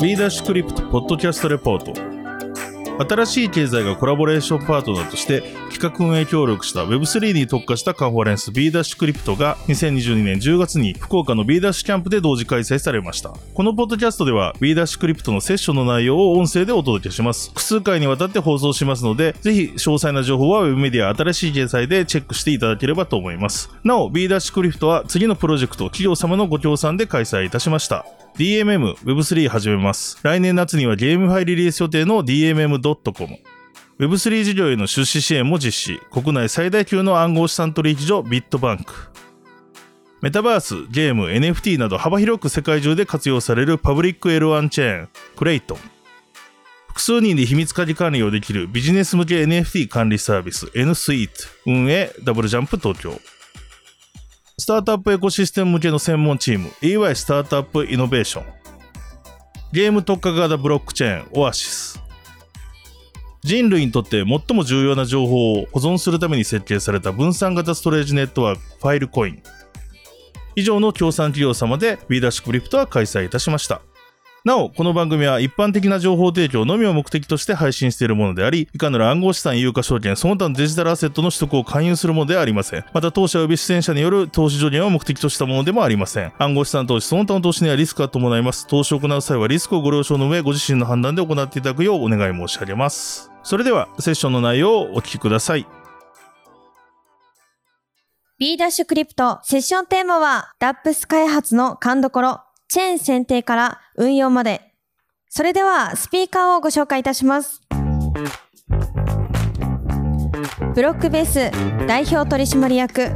B ダッシュクリプトポッドキャストレポート。新しい経済がコラボレーションパートナーとして企画運営協力した Web3 に特化したカンファレンス B ダッシュクリプトが2022年10月に福岡の B ダッシュキャンプで同時開催されました。このポッドキャストでは B ダッシュクリプトのセッションの内容を音声でお届けします。複数回にわたって放送しますのでぜひ詳細な情報は Web メディア新しい経済でチェックしていただければと思います。なお B ダッシュクリプトは次のプロジェクト企業様のご協賛で開催いたしました。DMM Web3 始めます。来年夏にはゲームファイリリース予定の DMM.com。Web3 事業への出資支援も実施。国内最大級の暗号資産取引所ビットバンク。メタバース、ゲーム、NFT など幅広く世界中で活用されるパブリック L1 チェーン、クレイトン。複数人で秘密鍵管理をできるビジネス向け NFT 管理サービス N スイート運営ダブルジャンプ東京。スタートアップエコシステム向けの専門チーム EY スタートアップイノベーション。ゲーム特化型ブロックチェーンオアシス。人類にとって最も重要な情報を保存するために設計された分散型ストレージネットワークファイルコイン以上の協賛企業様で B ダッシュクリプトは開催いたしました。なお、この番組は一般的な情報提供のみを目的として配信しているものであり、いかなる暗号資産、有価証券、その他のデジタルアセットの取得を勧誘するものではありません。また、当社及び出演者による投資助言を目的としたものでもありません。暗号資産投資、その他の投資にはリスクが伴います。投資を行う際はリスクをご了承の上、ご自身の判断で行っていただくようお願い申し上げます。それでは、セッションの内容をお聞きください。B ダッシュクリプトセッションテーマは DAPS 開発の勘どころ、チェーン選定から運用まで。それではスピーカーをご紹介いたします。ブロックベース代表取締役、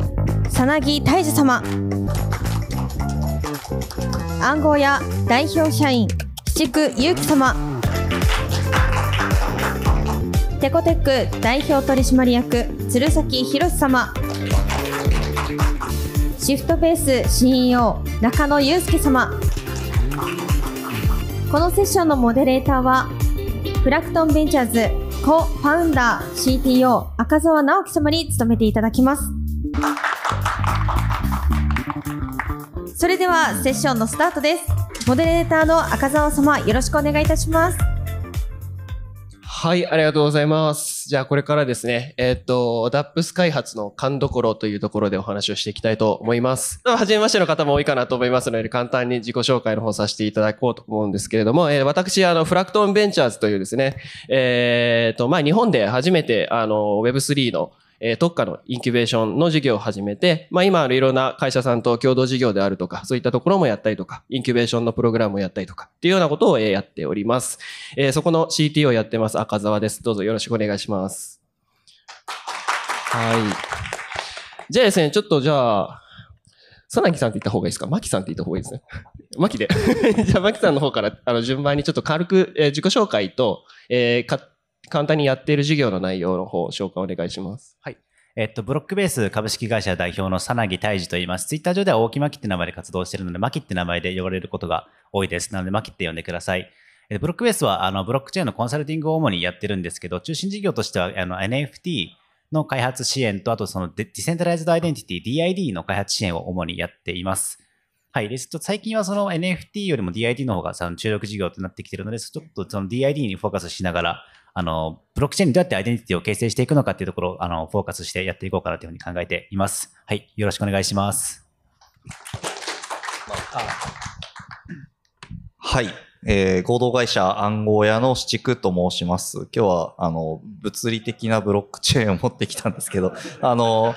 さなぎ大樹様。暗号屋代表社員、七久祐樹様。テコテック代表取締役、釣崎宏様。シフトベース CEO 中野裕介様このセッションのモデレーターはプランクトンベンチャーズ co-founder CTO 赤澤直樹様に務めていただきます。それではセッションのスタートです。モデレーターの赤澤様よろしくお願いいたします。はい、ありがとうございます。じゃあ、これからですね、えっ、と、DAPS 開発の勘どころというところでお話をしていきたいと思います。はじめましての方も多いかなと思いますので、簡単に自己紹介の方させていただこうと思うんですけれども、えー私、あの、フラクトンベンチャーズというですね、えっ、と、まあ、日本で初めて、あの、Web3 のえー特化のインキュベーションの事業を始めて、まあ今あるいろんな会社さんと共同事業であるとか、そういったところもやったりとか、インキュベーションのプログラムをやったりとか、っていうようなことをやっております。えーそこの CT をやってます赤澤です。どうぞよろしくお願いします。はい。じゃあですね、ちょっとじゃあ、さなぎさんって言った方がいいですか？マキさんって言った方がいいですね。マキで。じゃあ、マキさんの方から、あの、順番にちょっと軽く、えー自己紹介と、えーか、簡単にやっている事業の内容の方、紹介お願いします。はいえっと、ブロックベース株式会社代表の佐奈木大二と言います。ツイッター上では大木巻って名前で活動しているので、巻って名前で呼ばれることが多いです。なので、巻って呼んでください。えブロックベースは、あの、ブロックチェーンのコンサルティングを主にやってるんですけど、中心事業としては、あの、NFT の開発支援と、あとその decentralized identity DID の開発支援を主にやっています。はい。で、ちょっと最近はその NFT よりも DID の方がその注力事業となってきているので、ちょっとその DID にフォーカスしながら、あの、ブロックチェーンにどうやってアイデンティティを形成していくのかっていうところを、あの、フォーカスしてやっていこうかなというふうに考えています。はい。よろしくお願いします。はい。えー合同会社暗号屋の七区と申します。今日は、あの、物理的なブロックチェーンを持ってきたんですけど、あの、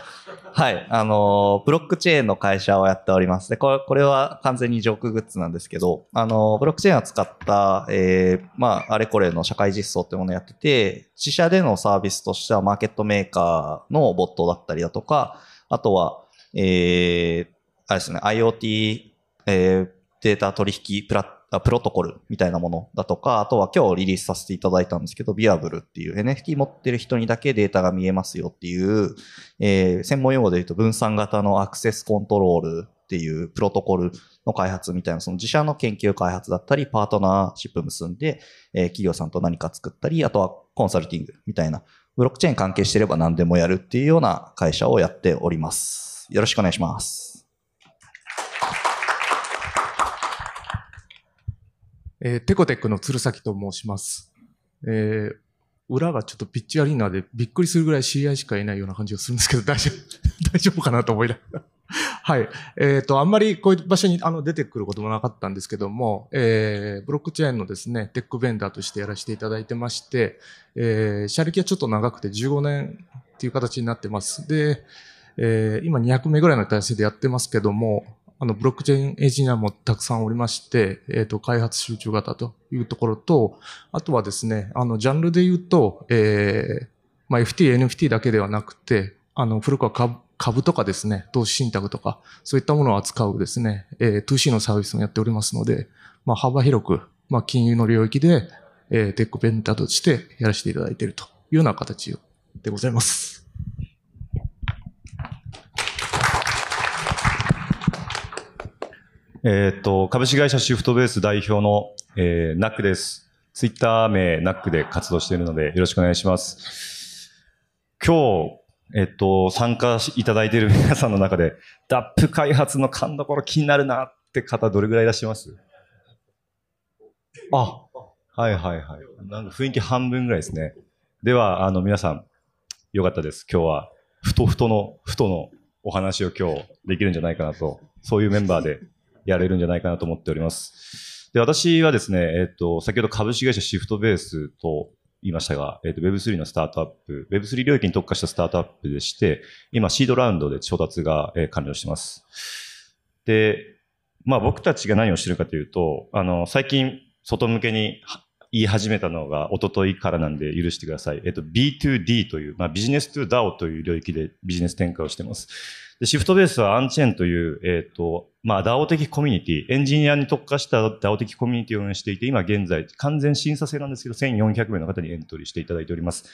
はい、あの、ブロックチェーンの会社をやっております。で、これ、これは完全にジョークグッズなんですけど、あの、ブロックチェーンを使った、えーまあ、あれこれの社会実装っていうものをやってて、自社でのサービスとしては、マーケットメーカーのボットだったりだとか、あとは、えー、あれですね、IoT、えーデータ取引プラあプロトコルみたいなものだとか、あとは今日リリースさせていただいたんですけど、ビアブルっていう NFT 持ってる人にだけデータが見えますよっていう、えー専門用語で言うと分散型のアクセスコントロールっていうプロトコルの開発みたいな、その自社の研究開発だったり、パートナーシップ結んで、えー企業さんと何か作ったり、あとはコンサルティングみたいな、ブロックチェーン関係してれば何でもやるっていうような会社をやっております。よろしくお願いします。えーテコテックの鶴崎と申します。えー裏がちょっとピッチアリーナでびっくりするぐらい知り合いしかいないような感じがするんですけど、大丈夫、大丈夫かなと思いながら。はい。えっ、と、あんまりこういう場所にあの出てくることもなかったんですけども、えーブロックチェーンのですね、テックベンダーとしてやらせていただいてまして、えー、社歴はちょっと長くて15年っていう形になってます。で、えー今200名ぐらいの体制でやってますけども、あの、ブロックチェーンエンジニアもたくさんおりまして、えっ、と、開発集中型というところと、あとはですね、あの、ジャンルで言うと、えーまあ、FT、NFT だけではなくて、あの、古くは株株とかですね、投資信託とか、そういったものを扱うですね、えー 2C のサービスもやっておりますので、まあ、幅広く、まあ、金融の領域で、えーテックベンダーとしてやらせていただいているというような形でございます。えーっと、株式会社シフトベース代表の、えー、ナックです。ツイッター名ナックで活動しているのでよろしくお願いします。今日、えっと、参加いただいている皆さんの中で、DAP 開発の勘どころ気になるなって方どれぐらいいらっしゃいます？あ、はいはいはい。なんか雰囲気半分ぐらいですね。では、あの皆さん、よかったです。今日は、ふとふとの、ふとのお話を今日できるんじゃないかなと、そういうメンバーでやれるんじゃないかなと思っております。で、私はですね、えっと、先ほど株式会社シフトベースと言いましたが、えっと、Web3 のスタートアップ、Web3 領域に特化したスタートアップでして、今、シードラウンドで調達が、えー完了してます。で、まあ僕たちが何をしてるかというと、あの、最近、外向けに言い始めたのが一昨日からなんで許してください。えっと、B2D という、まあビジネス to DAO という領域でビジネス展開をしてます。で、シフトベースはアンチェーンという、えっ、と、まあ、DAO 的コミュニティ、エンジニアに特化した DAO 的コミュニティを運営していて、今現在、完全審査制なんですけど、1400名の方にエントリーしていただいております。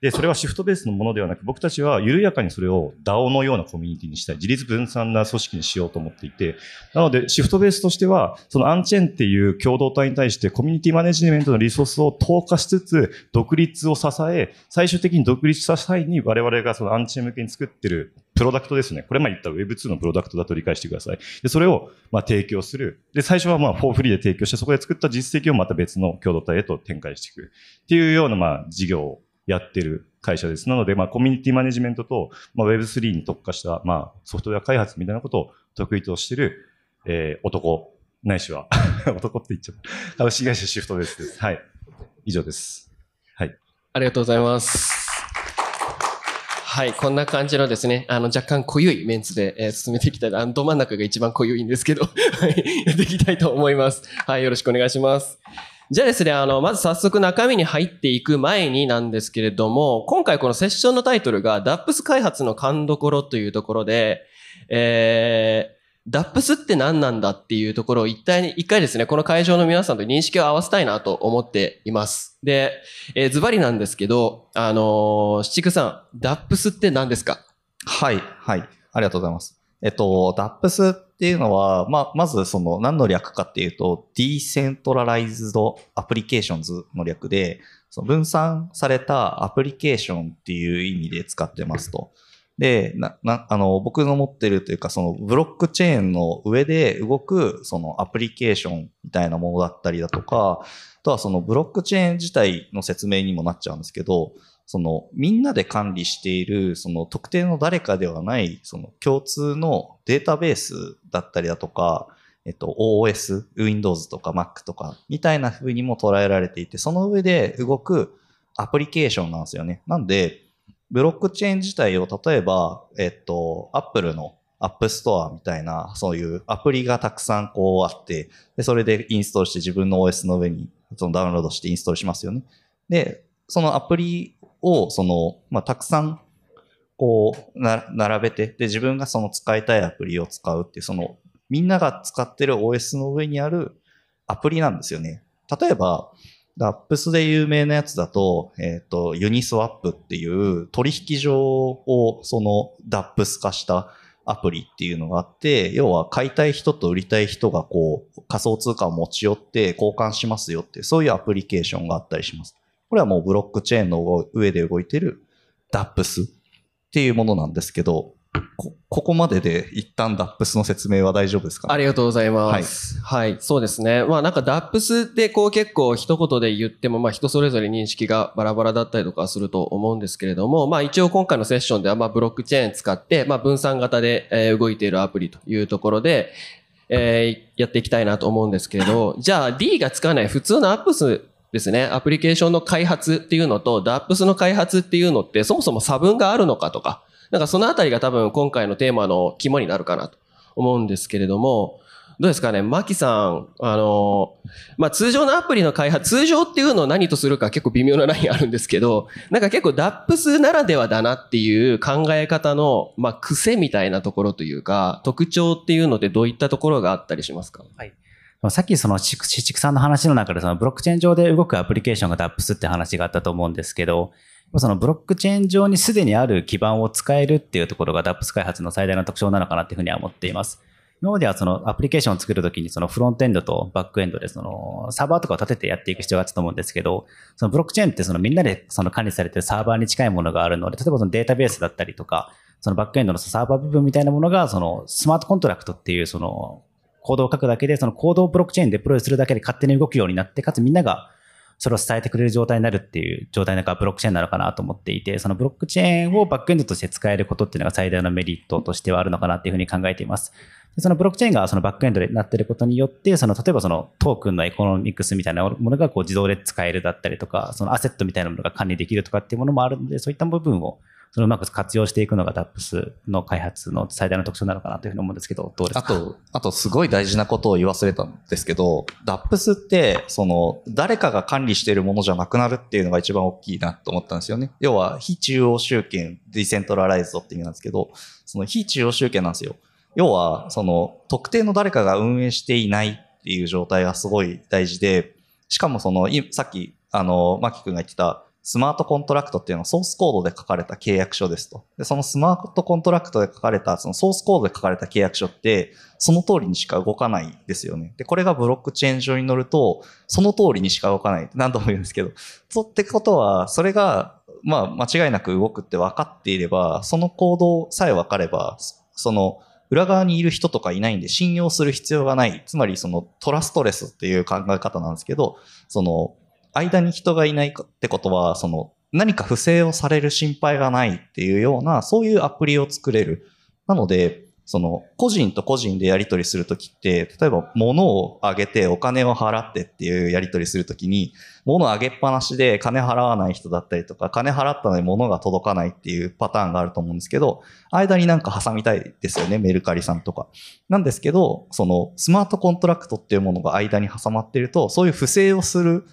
で、それはシフトベースのものではなく、僕たちは緩やかにそれを DAO のようなコミュニティにしたい、自立分散な組織にしようと思っていて、なので、シフトベースとしては、そのアンチェーンっていう共同体に対してコミュニティマネジメントのリソースを投下しつつ、独立を支え、最終的に独立した際に我々がそのアンチェーン向けに作ってるプロダクトですね。これまあ言った Web2 のプロダクトだと理解してください。で、それをまあ提供する。で、最初はまあフォーフリーで提供して、そこで作った実績をまた別の共同体へと展開していく。っていうようなまあ事業をやってる会社です。なので、まあコミュニティマネジメントと、まあ、Web3 に特化したまあソフトウェア開発みたいなことを得意としてる、えー男、ないしは、男って言っちゃった。株式会社シフトです。はい。以上です。はい。ありがとうございます。はい、こんな感じのですね、あの、若干濃ゆいメンツで、えー進めていきたい。あの、ど真ん中が一番濃ゆいんですけど、はい、やっていきたいと思います。はい、よろしくお願いします。じゃあですね、あの、まず早速中身に入っていく前になんですけれども、今回このセッションのタイトルが DAPS 開発の勘どころというところで、えー、DAPS って何なんだっていうところを一体に、一回ですね、この会場の皆さんと認識を合わせたいなと思っています。で、えーズバリなんですけど、あのー、七久さん、DAPS って何ですか？はい、はい。ありがとうございます。えっと、DAPS っていうのは、ま、まずその何の略かっていうと、Decentralized Applications の略で、その分散されたアプリケーションっていう意味で使ってますと。で、な、な、あの、僕の持ってるというか、そのブロックチェーンの上で動く、そのアプリケーションみたいなものだったりだとか、あとはそのブロックチェーン自体の説明にもなっちゃうんですけど、そのみんなで管理しているその特定の誰かではないその共通のデータベースだったりだとか、えっと、OS、Windows とか Mac とかみたいな風にも捉えられていて、その上で動くアプリケーションなんですよね。なんで、ブロックチェーン自体を例えば、えっと、Apple の App Store みたいな、そういうアプリがたくさんこうあって、で、それでインストールして自分の OS の上にそのダウンロードしてインストールしますよね。で、そのアプリを、その、まあ、たくさん、こう、な、並べて、で、自分がその使いたいアプリを使うっていう、その、みんなが使ってる OS の上にあるアプリなんですよね。例えば、DAPS で有名なやつだと、えっ、と、ユニスワップっていう取引所をその DAPS 化したアプリっていうのがあって、要は買いたい人と売りたい人がこう仮想通貨を持ち寄って交換しますよって、そういうアプリケーションがあったりします。これはもうブロックチェーンの上で動いてる DAPS っていうものなんですけど、こ、ここまでで一旦 DAPS の説明は大丈夫ですか？ありがとうございます。はい、そうですね。まあなんか DAPS ってこう結構一言で言ってもまあ人それぞれ認識がバラバラだったりとかすると思うんですけれども、まあ一応今回のセッションではまあブロックチェーン使ってまあ分散型でえー動いているアプリというところで、えーやっていきたいなと思うんですけれど、じゃあ D がつかない普通のアップスですね、アプリケーションの開発っていうのと DAPS の開発っていうのってそもそも差分があるのかとか、なんかそのあたりが多分今回のテーマの肝になるかなと思うんですけれども、どうですかね、マキさん、あの、まあ、通常のアプリの開発、通常っていうのを何とするか結構微妙なラインあるんですけど、なんか結構 DAPS ならではだなっていう考え方の、まあ、癖みたいなところというか、特徴っていうのでどういったところがあったりしますか？はい。さっきその紫竹さんの話の中でそのブロックチェーン上で動くアプリケーションが DApps って話があったと思うんですけど、そのブロックチェーン上にすでにある基盤を使えるっていうところが DApps 開発の最大の特徴なのかなっていうふうには思っています。今まではそのアプリケーションを作るときにそのフロントエンドとバックエンドでそのサーバーとかを立ててやっていく必要があったと思うんですけど、そのブロックチェーンってそのみんなでその管理されてるサーバーに近いものがあるので、例えばそのデータベースだったりとか、そのバックエンドのサーバー部分みたいなものがそのスマートコントラクトっていうそのコードを書くだけで、そのコードをブロックチェーンでデプロイするだけで勝手に動くようになって、かつみんながそれを伝えてくれる状態になるっていう状態なんかブロックチェーンなのかなと思っていて、そのブロックチェーンをバックエンドとして使えることっていうのが最大のメリットとしてはあるのかなっていうふうに考えています。そのブロックチェーンがそのバックエンドになっていることによって、その例えばそのトークンのエコノミクスみたいなものがこう自動で使えるだったりとか、そのアセットみたいなものが管理できるとかっていうものもあるので、そういった部分をそのうまく活用していくのが DApps の開発の最大の特徴なのかなというふうに思うんですけど、どうですか？あと、あとすごい大事なことを言い忘れたんですけど、 DApps って、その、誰かが管理しているものじゃなくなるっていうのが一番大きいなと思ったんですよね。要は、非中央集権、 decentralized って意味なんですけど、その非中央集権なんですよ。要は、その、特定の誰かが運営していないっていう状態がすごい大事で、しかもその、さっき、あの、真木君が言ってた、スマートコントラクトっていうのはソースコードで書かれた契約書ですと。で、そのスマートコントラクトで書かれた、そのソースコードで書かれた契約書って、その通りにしか動かないですよね。で、これがブロックチェーン上に乗ると、その通りにしか動かない何度も言うんですけど、そうってことは、それが、まあ、間違いなく動くって分かっていれば、その行動さえ分かれば、その、裏側にいる人とかいないんで信用する必要がない。つまりそのトラストレスっていう考え方なんですけど、その間に人がいないってことは、その何か不正をされる心配がないっていうような、そういうアプリを作れる。なので、その個人と個人でやり取りするときって、例えば物をあげてお金を払ってっていうやり取りするときに、物をあげっぱなしで金払わない人だったりとか、金払ったのに物が届かないっていうパターンがあると思うんですけど、間になんか挟みたいですよね、メルカリさんとか。なんですけど、そのスマートコントラクトっていうものが間に挟まってると、そういう不正をする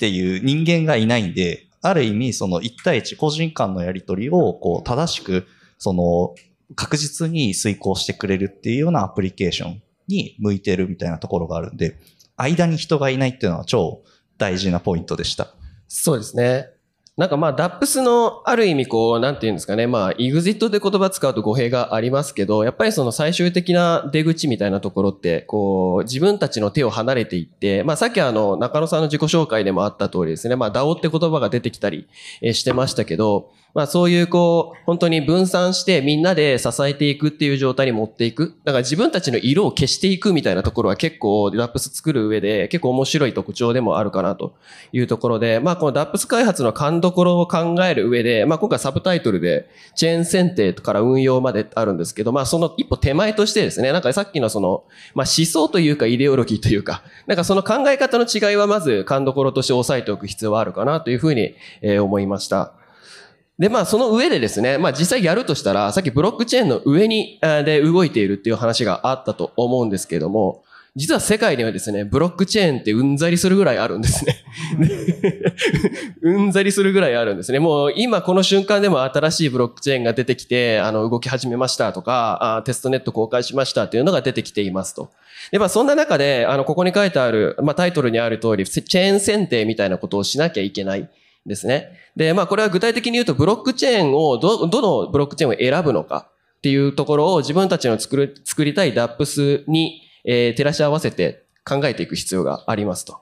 っていう人間がいないんで、ある意味その1対1個人間のやり取りをこう正しく、その確実に遂行してくれるっていうようなアプリケーションに向いてるみたいなところがあるんで、間に人がいないっていうのは超大事なポイントでした。そうですね。なんかまあ、ダップスのある意味こう、なんていうんですかね、まあ、EXIT って言葉使うと語弊がありますけど、やっぱりその最終的な出口みたいなところって、こう、自分たちの手を離れていって、まあさっきあの、中野さんの自己紹介でもあった通りですね、まあ DAO って言葉が出てきたりしてましたけど、まあそういうこう、本当に分散してみんなで支えていくっていう状態に持っていく。だから自分たちの色を消していくみたいなところは結構 DAPS 作る上で結構面白い特徴でもあるかなというところで、まあこの DAPS 開発の勘どころを考える上で、まあ今回サブタイトルでチェーン選定から運用まであるんですけど、まあその一歩手前としてですね、なんかさっきのその、まあ思想というかイデオロギーというか、なんかその考え方の違いはまず勘どころとして押さえておく必要はあるかなというふうに、思いました。で、まあ、その上でですね、まあ、実際やるとしたら、さっきブロックチェーンの上に、で動いているっていう話があったと思うんですけれども、実は世界にはですね、ブロックチェーンってうんざりするぐらいあるんですね。うんざりするぐらいあるんですね。もう今この瞬間でも新しいブロックチェーンが出てきて、あの、動き始めましたとか、あテストネット公開しましたっていうのが出てきていますと。で、まあそんな中で、あの、ここに書いてある、まあタイトルにある通り、チェーン選定みたいなことをしなきゃいけない。ですね。で、まあこれは具体的に言うとブロックチェーンをど、どのブロックチェーンを選ぶのかっていうところを自分たちの作る、作りたい DAPS に、えー照らし合わせて考えていく必要がありますと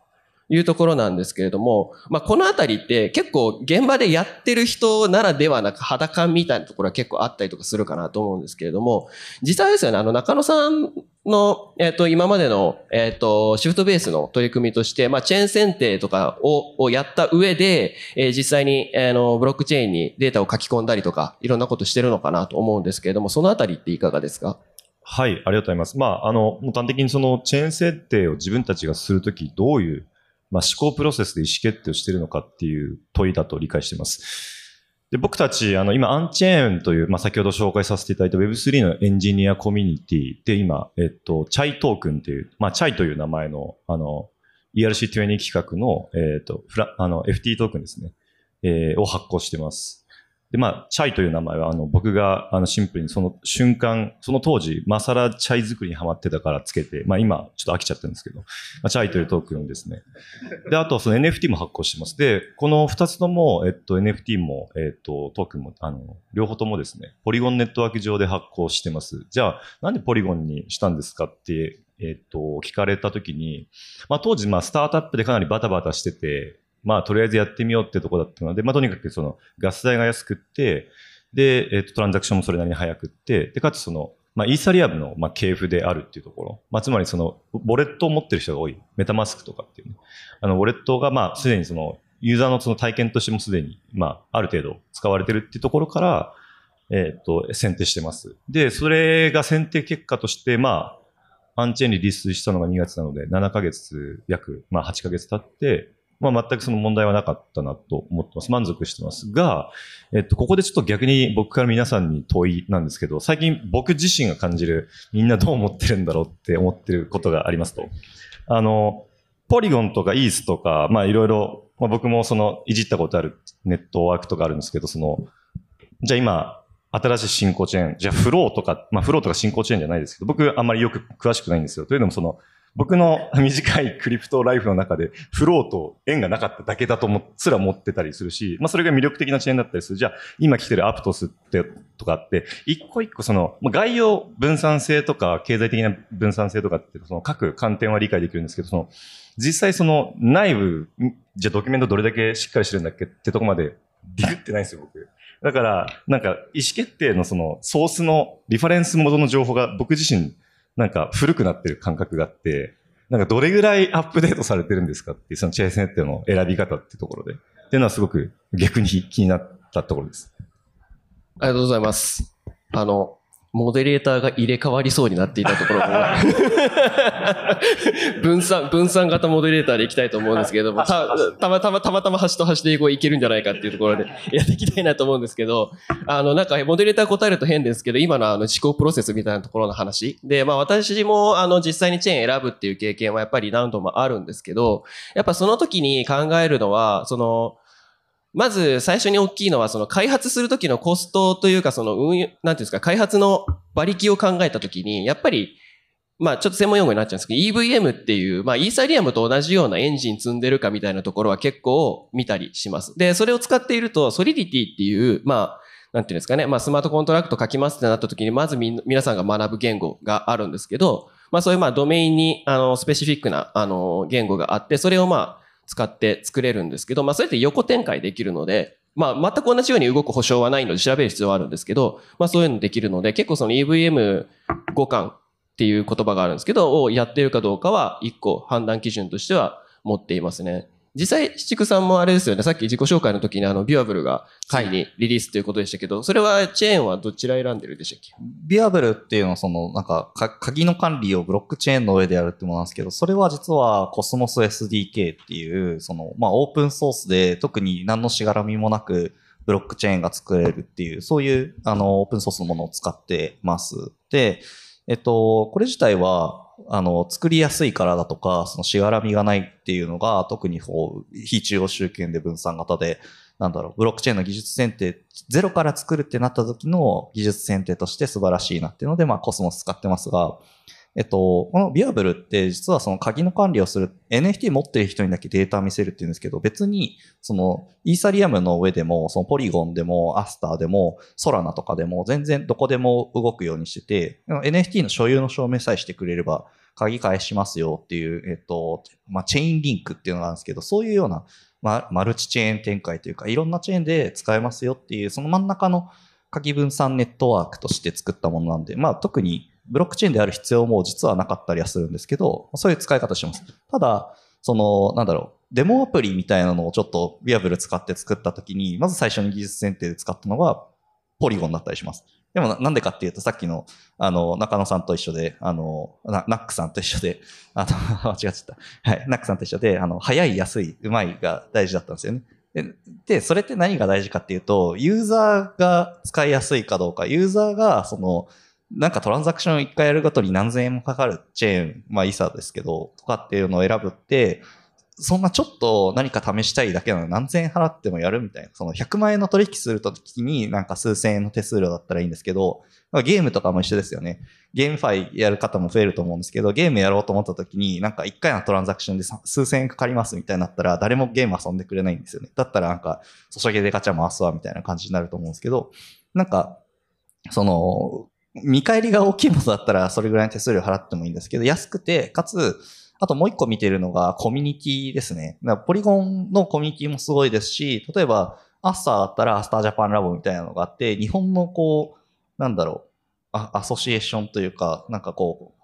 いうところなんですけれども、まあ、このあたりって結構現場でやってる人ならではなく肌感みたいなところは結構あったりとかするかなと思うんですけれども、実際ですよね、あの中野さんの、えっ、と、今までの、えっ、と、シフトベースの取り組みとして、まあ、チェーン選定とかををやった上で、えー実際に、あの、ブロックチェーンにデータを書き込んだりとか、いろんなことしてるのかなと思うんですけれども、そのあたりっていかがですか？はい、ありがとうございます。まあ、あの、もう端的にそのチェーン設定を自分たちがするとき、どういう、まあ、思考プロセスで意思決定をしているのかっていう問いだと理解しています。で僕たち、あの、今、アンチェーンという、まあ、先ほど紹介させていただいた Web3 のエンジニアコミュニティで今、えっと、チャイトークンっていう、まあ、チャイという名前の、あの、ERC20 企画の、えっと、フラ、あの、FT トークンですね。えーを発行してます。で、まあ、チャイという名前は、あの、僕が、あの、シンプルにその瞬間、その当時、マサラチャイ作りにハマってたからつけて、まあ今、ちょっと飽きちゃってるんですけど、まあ、チャイというトークンですね。で、あと、その NFT も発行してます。で、この二つとも、えっと、NFT も、えっと、トークンも、あの、両方ともですね、ポリゴンネットワーク上で発行してます。じゃあ、なんでポリゴンにしたんですかって、えっと、聞かれたときに、まあ当時、まあスタートアップでかなりバタバタしてて、まあとりあえずやってみようってとこだったので、まあとにかくそのガス代が安くって、で、えっと、トランザクションもそれなりに早くって、で、かつその、まあ、イーサリアムの、まあ、系譜であるっていうところ。まあ、つまりその、ウォレットを持ってる人が多い。メタマスクとかっていうね。あの、ウォレットが、まあ、すでにその、ユーザーのその体験としてもすでに、まあ、ある程度使われてるっていうところから、えっと、選定してます。で、それが選定結果として、まあ、アンチェーンリリースしたのが2月なので、7ヶ月、約、まあ、8ヶ月経って、まあ、全くその問題はなかったなと思ってます。満足してますが、えっと、ここでちょっと逆に僕から皆さんに問いなんですけど、最近僕自身が感じる、みんなどう思ってるんだろうって思ってることがありますと。あの、ポリゴンとかイースとか、まあいろいろ、まあ僕もそのいじったことあるネットワークとかあるんですけど、その、じゃあ今、新しい進行チェーン、じゃあフローとか、まあフローとか進行チェーンじゃないですけど、僕あんまりよく詳しくないんですよ。というのもその、僕の短いクリプトライフの中で、フローと縁がなかっただけだとも、すら思ってたりするし、まあそれが魅力的なチェーンだったりする。じゃあ、今来てるアプトスって、とかって、一個一個その、概要分散性とか、経済的な分散性とかって、その各観点は理解できるんですけど、その、実際その内部、じゃあドキュメントどれだけしっかりしてるんだっけってとこまで、ディグってないんですよ、僕。だから、なんか、意思決定のその、ソースの、リファレンス元の情報が僕自身、なんか古くなってる感覚があって、なんかどれぐらいアップデートされてるんですかっていう、そのチェーン設定の選び方っていうところで。っていうのはすごく逆に気になったところです。ありがとうございます。あの、モデレーターが入れ替わりそうになっていたところを 分散、分散型モデレーターでいきたいと思うんですけれども、たたまたま、たまたま端と端でこういけるんじゃないかっていうところで やっていきたいなと思うんですけど、あの、なんかモデレーター答えると変ですけど、今のあの思考プロセスみたいなところの話。で、まあ私もあの実際にチェーン選ぶっていう経験はやっぱり何度もあるんですけど、やっぱその時に考えるのは、その、まず最初に大きいのは、その開発するときのコストというか、その運用、なんていうんですか、開発の馬力を考えたときに、やっぱり、まあちょっと専門用語になっちゃうんですけど、EVM っていう、まあイーサリアムと同じようなエンジン積んでるかみたいなところは結構見たりします。で、それを使っていると、ソリディティっていう、まあ、なんていうんですかね、まあスマートコントラクト書きますってなったときに、まずみ皆さんが学ぶ言語があるんですけど、まあそういうまあドメインに、あの、スペシフィックな、あの、言語があって、それをまあ、使って作れるんですけど、まあ、それって横展開できるので、まあ、全く同じように動く保証はないので調べる必要はあるんですけど、まあ、そういうのできるので、結構その EVM 互換っていう言葉があるんですけど、をやってるかどうかは、一個判断基準としては持っていますね。実際、七九さんもあれですよね、さっき自己紹介の時にあの、ビュアブルがついにリリースということでしたけど、それはチェーンはどちら選んでるでしたっけ？ビアブルっていうのはその、なんか、か鍵の管理をブロックチェーンの上でやるってものなんですけど、それは実はコスモス SDK っていう、その、まあ、オープンソースで特に何のしがらみもなく、ブロックチェーンが作れるっていう、そういう、あの、オープンソースのものを使ってます。で、えっと、これ自体は、あの、作りやすいからだとか、そのしがらみがないっていうのが、特にこう、非中央集権で分散型で、なんだろう、ブロックチェーンの技術選定、ゼロから作るってなった時の技術選定として素晴らしいなっていうので、まあ、コスモス使ってますが、えっと、このビアブルって実はその鍵の管理をする、NFT 持ってる人にだけデータ見せるっていうんですけど、別に、その、イーサリアムの上でも、そのポリゴンでも、アスターでも、ソラナとかでも、全然どこでも動くようにしてて、NFT の所有の証明さえしてくれれば、鍵返しますよっていう、えっと、まあ、チェーンリンクっていうのがあるんですけど、そういうような、ま、マルチチェーン展開というか、いろんなチェーンで使えますよっていう、その真ん中の鍵分散ネットワークとして作ったものなんで、まあ、特にブロックチェーンである必要も実はなかったりはするんですけど、そういう使い方します。ただ、その、なんだろう、デモアプリみたいなのをちょっとビアブル使って作ったときに、まず最初に技術選定で使ったのが、ポリゴンだったりします。でもなんでかっていうと、さっきの、あの、中野さんと一緒で、あの、ナックさんと一緒で、あの、間違っちゃった。はい、ナックさんと一緒で、あの、早い、安い、うまいが大事だったんですよね。でそれって何が大事かっていうと、ユーザーが使いやすいかどうか、ユーザーが、その、なんかトランザクションを一回やるごとに何千円もかかるチェーン、まあイーサーですけど、とかっていうのを選ぶって、そんなちょっと何か試したいだけなの何千円払ってもやるみたいな。その100万円の取引するときになんか数千円の手数料だったらいいんですけど、ゲームとかも一緒ですよね。ゲームファイやる方も増えると思うんですけど、ゲームやろうと思ったときになんか1回のトランザクションで数千円かかりますみたいになったら誰もゲーム遊んでくれないんですよね。だったらなんか、注げでガチャ回すわみたいな感じになると思うんですけど、なんか、その、見返りが大きいものだったらそれぐらいの手数料払ってもいいんですけど、安くて、かつ、あともう一個見てるのがコミュニティですね。ポリゴンのコミュニティもすごいですし、例えばアスターだったらアスタージャパンラボみたいなのがあって、日本のこう、なんだろう、あアソシエーションというか、なんかこう、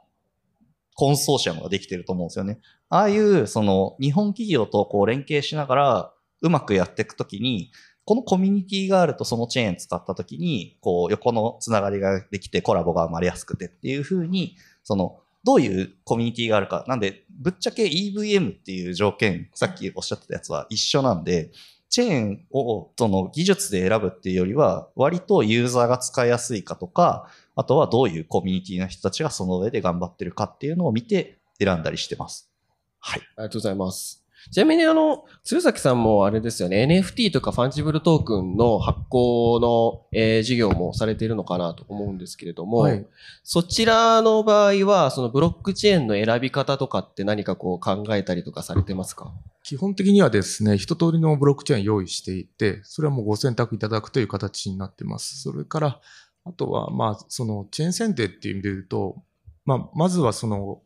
コンソーシアムができてると思うんですよね。ああいう、その、日本企業とこう連携しながら、うまくやっていくときに、このコミュニティがあるとそのチェーン使ったときに、こう、横のつながりができてコラボが生まれやすくてっていうふうに、その、どういうコミュニティがあるか。なんで、ぶっちゃけ EVM っていう条件、さっきおっしゃってたやつは一緒なんで、チェーンをその技術で選ぶっていうよりは、割とユーザーが使いやすいかとか、あとはどういうコミュニティの人たちがその上で頑張ってるかっていうのを見て選んだりしてます。はい。ありがとうございます。ちなみにあの、釣崎さんもあれですよね、NFT とか fungible token の発行の、えー事業もされているのかなと思うんですけれども、はい。そちらの場合は、そのブロックチェーンの選び方とかって何かこう考えたりとかされてますか？基本的にはですね、一通りのブロックチェーン用意していて、それはもうご選択いただくという形になってます。それから、あとは、まあ、その、チェーン選定っていう意味で言うと、まあ、まずはその、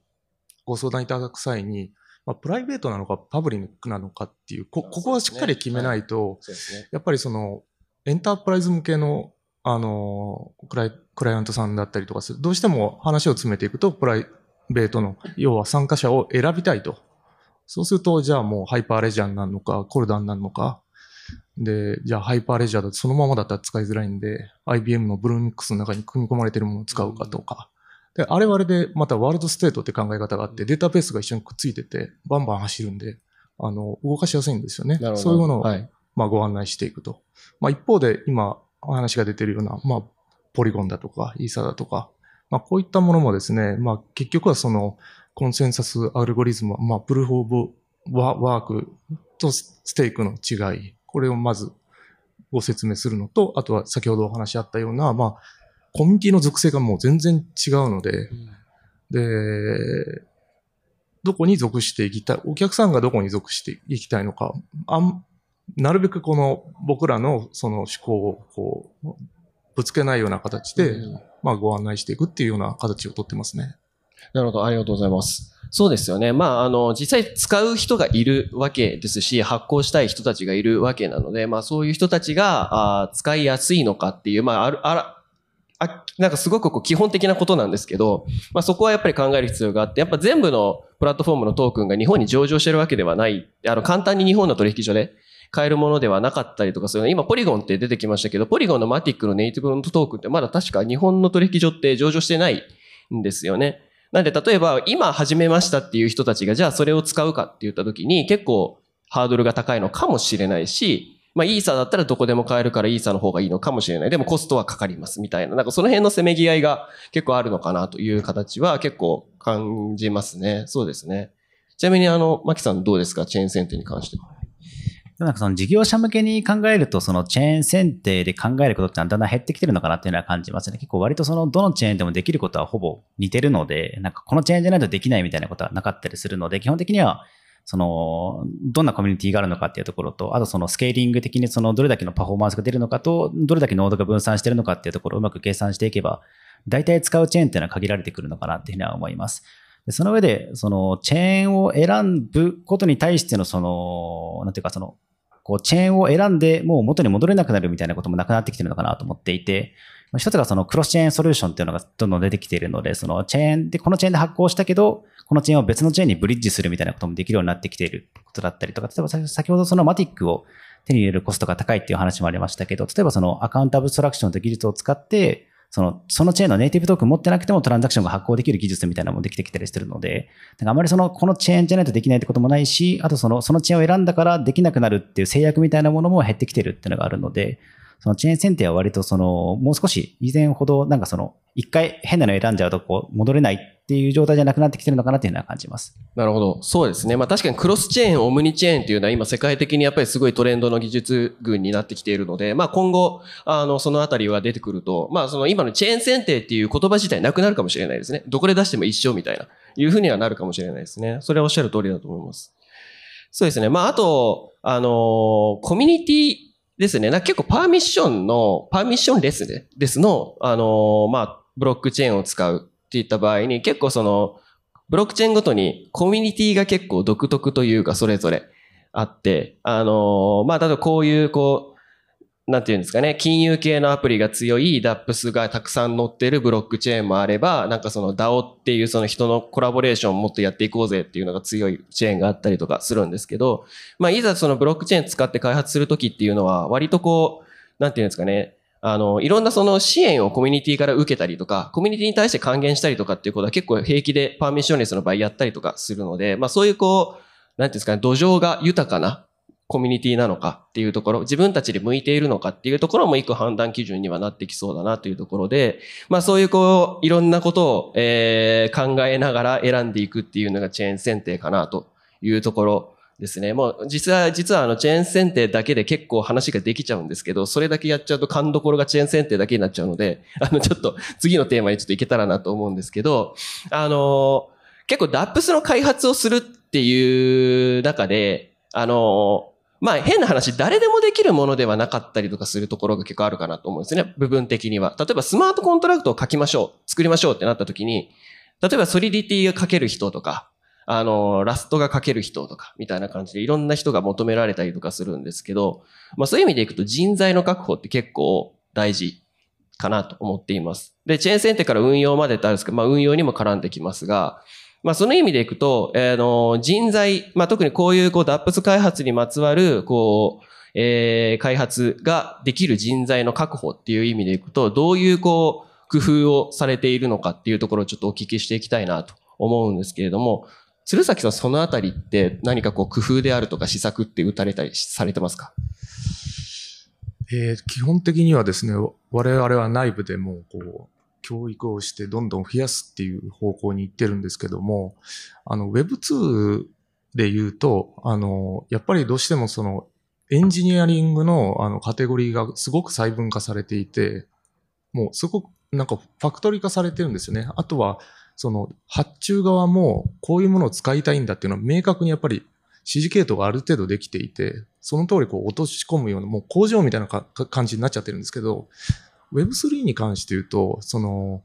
ご相談いただく際に、まあ、プライベートなのかパブリックなのかっていう、こここはしっかり決めないと。やっぱりその、エンタープライズ向けの、あの、クライクライアントさんだったりとかする。どうしても話を詰めていくと、プライベートの、要は参加者を選びたいと。そうすると、じゃあもうハイパーレジャーになるのか、コルダンになるのか。で、じゃあ Hyperledger だとそのままだったら使いづらいんで、IBM の Bluemix の中に組み込まれているものを使うかとか。で、あれはあれで、また World State って考え方があって、データベースが一緒にくっついてて、バンバン走るんで、あの、動かしやすいんですよね。そういうものをはい。まあ、ご案内していくと。まあ、一方で今お話が出ているような、まあ、ポリゴンだとか、イーサだとか、まあ、こういったものもですね、まあ、結局はそのコンセンサスアルゴリズム、まあ、 Proof ofワワークとステークの違い、これをまずご説明するのと、あとは先ほどお話しあったような、まあ、コミュニティの属性がもう全然違うので、で、どこに属していきたい、お客さんがどこに属していきたいのか、あんなるべくこの僕らのその思考をこう、ぶつけないような形で、うんまあご案内していくっていうような形をとってますね。なるほど、ありがとうございます。そうですよね。まあ、あの、実際使う人がいるわけですし、発行したい人たちがいるわけなので、まあ、そういう人たちが、あー使いやすいのかっていう、まあ、ある、あら、あ、なんかすごくこう基本的なことなんですけど、まあそこはやっぱり考える必要があって、やっぱ全部のプラットフォームのトークンが日本に上場してるわけではない、あの簡単に日本の取引所で買えるものではなかったりとかするの今ポリゴンって出てきましたけど、ポリゴンのマティックのネイティブのトークンってまだ確か日本の取引所って上場してないんですよね。なんで例えば今始めましたっていう人たちがじゃあそれを使うかって言った時に結構ハードルが高いのかもしれないし、まあ、イーサだったらどこでも買えるからイーサの方がいいのかもしれない。でもコストはかかりますみたいな。なんかその辺のせめぎ合いが結構あるのかなという形は結構感じますね。そうですね。ちなみにあの、マキさんどうですか？チェーン選定に関しては。なんかその事業者向けに考えると、そのチェーン選定で考えることってだんだん減ってきてるのかなっていうのは感じますね。結構割とそのどのチェーンでもできることはほぼ似てるので、なんかこのチェーンじゃないとできないみたいなことはなかったりするので、基本的にはその、どんなコミュニティがあるのかっていうところと、あとそのスケーリング的にそのどれだけのパフォーマンスが出るのかと、どれだけノードが分散してるのかっていうところをうまく計算していけば、大体使うチェーンっていうのは限られてくるのかなっていうふうには思います。でその上で、そのチェーンを選ぶことに対してのその、なんていうかその、こうチェーンを選んでもう元に戻れなくなるみたいなこともなくなってきてるのかなと思っていて、一つがそのクロスチェーンソリューションっていうのがどんどん出てきているので、そのチェーンで、このチェーンで発行したけど、このチェーンを別のチェーンにブリッジするみたいなこともできるようになってきていることだったりとか、例えば先ほどそのマティックを手に入れるコストが高いっていう話もありましたけど、例えばそのアカウントアブストラクションという技術を使って、その、そのチェーンのネイティブトークン持ってなくてもトランザクションが発行できる技術みたいなのもできてきたりしてるので、なんかあまりその、このチェーンじゃないとできないってこともないし、あとその、そのチェーンを選んだからできなくなるっていう制約みたいなものも減ってきてるっていうのがあるので、そのチェーン選定は割とその、もう少し以前ほど、なんかその、一回変なの選んじゃうとこう、戻れないっていう状態じゃなくなってきてるのかなっていうのは感じます。なるほど。そうですね。まあ確かにクロスチェーン、オムニチェーンっていうのは今世界的にやっぱりすごいトレンドの技術群になってきているので、まあ今後、あの、そのあたりは出てくると、まあその今のチェーン選定っていう言葉自体なくなるかもしれないですね。どこで出しても一緒みたいな、いうふうにはなるかもしれないですね。それはおっしゃる通りだと思います。そうですね。まああと、あのコミュニティですね。な結構パーミッションの、パーミッションレスで、ですの、あのまあ、ブロックチェーンを使うっていった場合に、結構その、ブロックチェーンごとにコミュニティが結構独特というかそれぞれあって、あのまあ、例えばこういうこう、なんていうんですかね、金融系のアプリが強い DAPS がたくさん載ってるブロックチェーンもあれば、なんかその DAO っていうその人のコラボレーションをもっとやっていこうぜっていうのが強いチェーンがあったりとかするんですけど、まあ、いざそのブロックチェーン使って開発するときっていうのは、割とこう、なんていうんですかね、あの、いろんなその支援をコミュニティから受けたりとか、コミュニティに対して還元したりとかっていうことは結構平気でパーミッションレスの場合やったりとかするので、まあそういうこう、なんていうんですかね、土壌が豊かなコミュニティなのかっていうところ、自分たちで向いているのかっていうところも一個判断基準にはなってきそうだなというところで、まあそういうこう、いろんなことを、えー考えながら選んでいくっていうのがチェーン選定かなというところですね。もう実は、実はあのチェーン選定だけで結構話ができちゃうんですけど、それだけやっちゃうと勘どころがチェーン選定だけになっちゃうので、あのちょっと次のテーマにちょっといけたらなと思うんですけど、あの結構 DAPS の開発をするっていう中で、あのまあ変な話、誰でもできるものではなかったりとかするところが結構あるかなと思うんですね。部分的には。例えばスマートコントラクトを書きましょう。作りましょうってなった時に、例えばソリディティが書ける人とか、あの、ラストが書ける人とか、みたいな感じでいろんな人が求められたりとかするんですけど、まあそういう意味でいくと人材の確保って結構大事かなと思っています。で、チェーン選定から運用までってあるんですけど、まあ運用にも絡んできますが、まあその意味でいくと、えーの、人材、まあ特にこういうこう DAPS 開発にまつわる、こう、えー開発ができる人材の確保っていう意味でいくと、どういうこう、工夫をされているのかっていうところをちょっとお聞きしていきたいなと思うんですけれども、鶴崎さんそのあたりって何かこう工夫であるとか施策って打たれたりされてますか？えー基本的にはですね、我々は内部でもこう、教育をしてどんどん増やすっていう方向に行ってるんですけども、あの Web2 で言うと、あの、やっぱりどうしてもそのエンジニアリングのあのカテゴリーがすごく細分化されていて、もうすごくなんかファクトリー化されてるんですよね。あとは、その発注側もこういうものを使いたいんだっていうのは明確にやっぱり指示系統がある程度できていて、その通りこう落とし込むような、もう工場みたいな感じになっちゃってるんですけど、Web3 に関して言うと、その、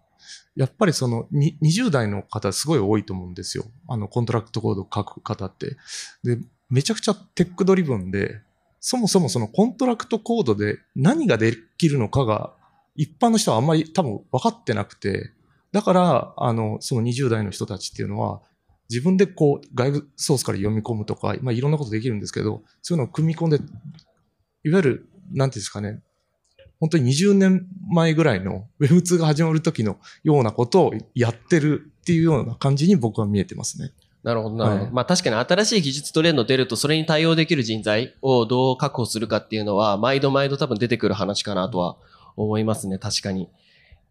やっぱりその20代の方すごい多いと思うんですよ。あの、 contract code を書く方って。で、めちゃくちゃ tech driven で、そもそもその contract code で何ができるのかが一般の人はあんまり多分分かってなくて、だから、あの、その20代の人たちっていうのは、自分でこう外部ソースから読み込むとか、まあいろんなことできるんですけど、そういうのを組み込んで、いわゆる、なんていうんですかね、本当に20年前ぐらいの Web2 が始まる時のようなことをやってるっていうような感じに僕は見えてますね。なるほど、なるほど。はいまあ確かに新しい技術トレンド出ると、それに対応できる人材をどう確保するかっていうのは、毎度毎度多分出てくる話かなとは思いますね、確かに。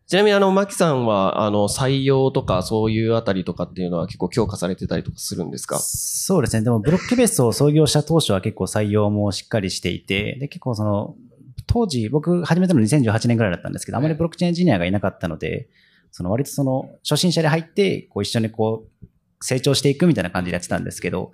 ちなみにあの、マキさんは、あの、採用とかそういうあたりとかっていうのは結構強化されてたりとかするんですか？そうですね。でも、ブロックベースを創業した当初は結構採用もしっかりしていて、で、結構その、当時、僕始めたの2018年ぐらいだったんですけど、あまりブロックチェーンエンジニアがいなかったので、その割とその、初心者で入って、こう一緒にこう、成長していくみたいな感じでやってたんですけど、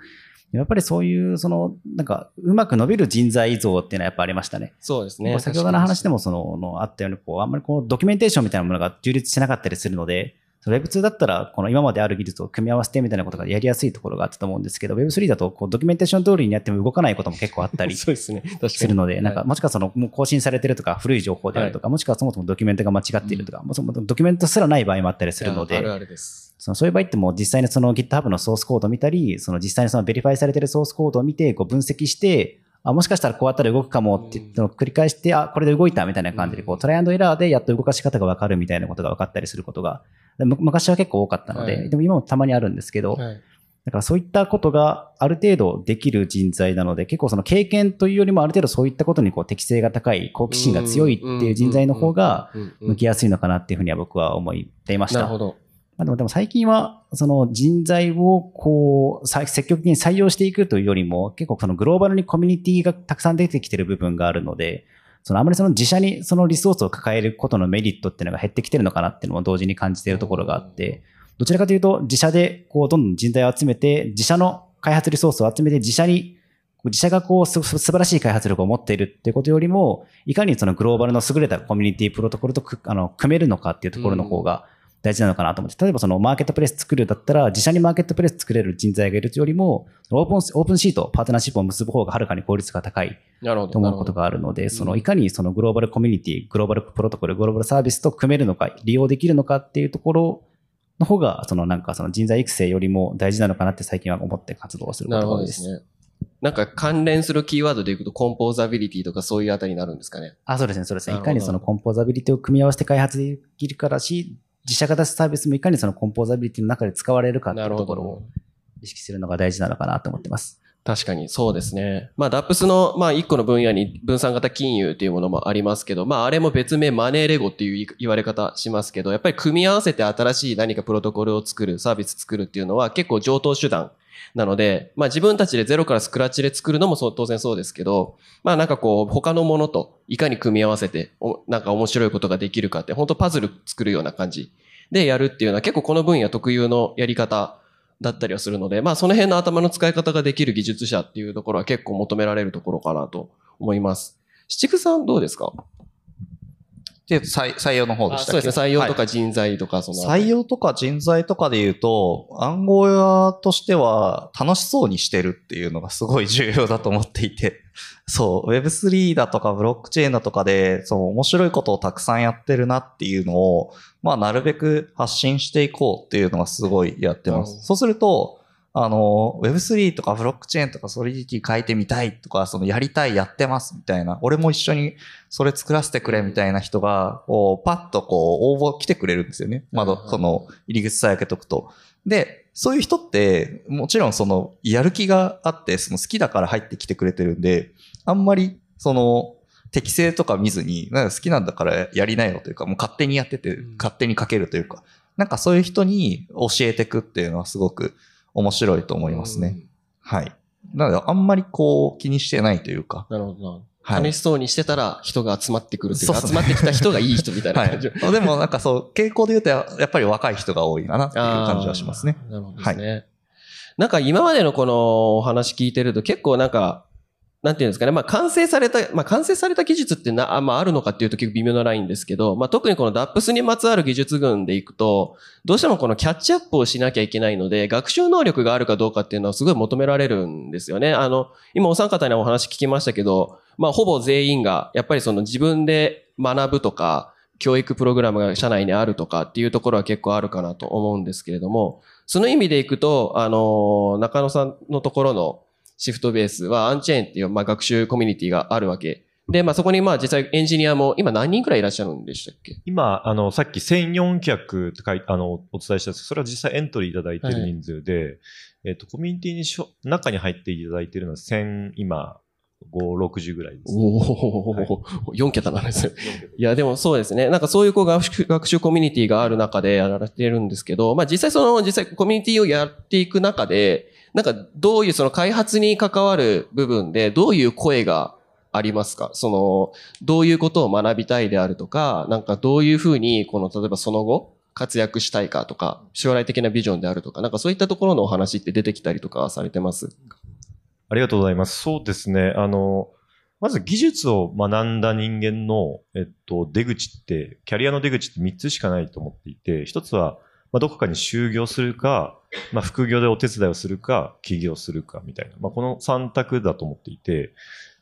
やっぱりそういう、その、なんか、うまく伸びる人材像っていうのはやっぱありましたね。そうですね。先ほどの話でもその、のあったように、こう、あんまりこう、ドキュメンテーションみたいなものが充実してなかったりするので、Web2 だったら、この今まである技術を組み合わせてみたいなことがやりやすいところがあったと思うんですけど、Web3 だとこうドキュメンテーション通りにやっても動かないことも結構あったりするので、なんか、はいもしくはその、もう更新されてるとか、古い情報であるとか、もしくはそもそもドキュメントが間違っているとか、もうそもドキュメントすらない場合もあったりするので、いやあるあるです。そのそういう場合ってもう実際にその GitHub のソースコードを見たり、その実際にその verify されてるソースコードを見て、こう分析して、あ、もしかしたらこうやったら動くかもって言って繰り返して、あ、これで動いたみたいな感じで、こうトライアンドエラーでやっと動かし方がわかるみたいなことが分かったりすることが、昔は結構多かったので、はいでも今もたまにあるんですけど、はい。だからそういったことがある程度できる人材なので、結構その経験というよりもある程度そういったことにこう適性が高い、好奇心が強いっていう人材の方が向きやすいのかなっていうふうには僕は思っていました。なるほど。まあ、でもでも最近は、その人材をこう、さ積極的に採用していくというよりも、結構そのグローバルにコミュニティがたくさん出てきてる部分があるので、そのあまりその自社にそのリソースを抱えることのメリットっていうのが減ってきてるのかなっていうのも同時に感じているところがあって、どちらかというと自社でこうどんどん人材を集めて、自社の開発リソースを集めて自社に自社がこう素晴らしい開発力を持っているっていうことよりも、いかにそのグローバルの優れたコミュニティプロトコルとくあの組めるのかっていうところの方が大事なのかなと思って、例えばそのマーケットプレイス作るだったら、自社にマーケットプレイス作れる人材がいるよりも、オープンオープンシート、パートナーシップを結ぶ方がはるかに効率が高い。と思うことがあるので、そのいかにそのグローバルコミュニティ、グローバルプロトコル、グローバルサービスと組めるのか、利用できるのかっていうところの方が、そのなんかその人材育成よりも大事なのかなって最近は思って活動をするこなるとが多いです。ほどですね。なんか関連するキーワードでいくと、コンポーザビリティとかそういうあたりになるんですかね。あ、そうですね、そうですね。ないかにそのコンポーザビリティを組み合わせて開発できるからし、自社型サービスもいかにそのコンポーザビリティの中で使われるかっていうところを意識するのが大事なのかなと思ってます。確かにそうですね。まあ DAPS のまあ一個の分野に分散型金融っていうものもありますけど、まああれも別名マネーレゴっていう言われ方しますけど、やっぱり組み合わせて新しい何かプロトコルを作る、サービス作るっていうのは結構上等手段なので、まあ自分たちでゼロからスクラッチで作るのもそう当然そうですけど、まあなんかこう他のものといかに組み合わせておなんか面白いことができるかって本当パズル作るような感じでやるっていうのは結構この分野特有のやり方だったりはするので、まあその辺の頭の使い方ができる技術者っていうところは結構求められるところかなと思います。七久さんどうですか？で、採採用の方であしたっけ？そうですね。採用とはいか人材とかその。採用とか人材とかで言うと、暗号屋としては楽しそうにしてるっていうのがすごい重要だと思っていて、そう、Web3 だとかブロックチェーンだとかで、そう、面白いことをたくさんやってるなっていうのを、まあ、なるべく発信していこうっていうのがすごいやってます。そうすると、あの、Web3 とかブロックチェーンとかソリディティ書いてみたいとか、そのやりたい、やってますみたいな、俺も一緒にそれ作らせてくれみたいな人が、こう、パッとこう、応募来てくれるんですよね。まだその、入り口さえ開けとくと。で、そういう人って、もちろんその、やる気があって、その好きだから入ってきてくれてるんで、あんまり、その、適性とか見ずに、なんか好きなんだからやりなよというか、もう勝手にやってて、勝手に書けるというか、なんかそういう人に教えていくっていうのはすごく面白いと思いますね。はい。なので、あんまりこう気にしてないというか、なるほどな。はい楽しそうにしてたら人が集まってくるっていうか、集まってきた人がいい人みたいなは 感じ。い。でもなんかそう、傾向で言うとややっぱり若い人が多いかなっていう感じはしますね。なるほどですね。なんか今までのこのお話聞いてると結構なんか、なんていうんですかね、まあ完成された、まあ完成された技術ってな、まああるのかっていうと結構微妙なラインですけど、まあ特にこの DAPS にまつわる技術群でいくと、どうしてもこのキャッチアップをしなきゃいけないので、学習能力があるかどうかっていうのはすごい求められるんですよね。あの、今お三方にお話聞きましたけど、まあほぼ全員がやっぱりその自分で学ぶとか、教育プログラムが社内にあるとかっていうところは結構あるかなと思うんですけれども、その意味でいくと、あの、中野さんのところのシフトベースはアンチェーンっていう、まあ、学習コミュニティがあるわけ。で、まあ、そこにまあ実際エンジニアも今何人くらいいらっしゃるんでしたっけ？今、あの、さっき1400って書いあの、お伝えしたんですけど、それは実際エントリーいただいている人数で、えっ、と、コミュニティにしょ中に入っていただいているのは1000、今、5、60ぐらいです。おお、はい4桁なんですよ。いや、でもそうですね。なんかそういうこう学習学習コミュニティがある中でやられてるんですけど、まあ実際その、実際コミュニティをやっていく中で、なんかどういうその開発に関わる部分でどういう声がありますか？その、どういうことを学びたいであるとか、なんかどういうふうに、この、例えばその後、活躍したいかとか、将来的なビジョンであるとか、なんかそういったところのお話って出てきたりとかされてます？ありがとうございます。そうですね。あの、まず技術を学んだ人間の、えっと、出口って、キャリアの出口って3つしかないと思っていて、一つはまあ、どこかに就業するか、まあ、副業でお手伝いをするか、起業するかみたいな、まあ、この3択だと思っていて、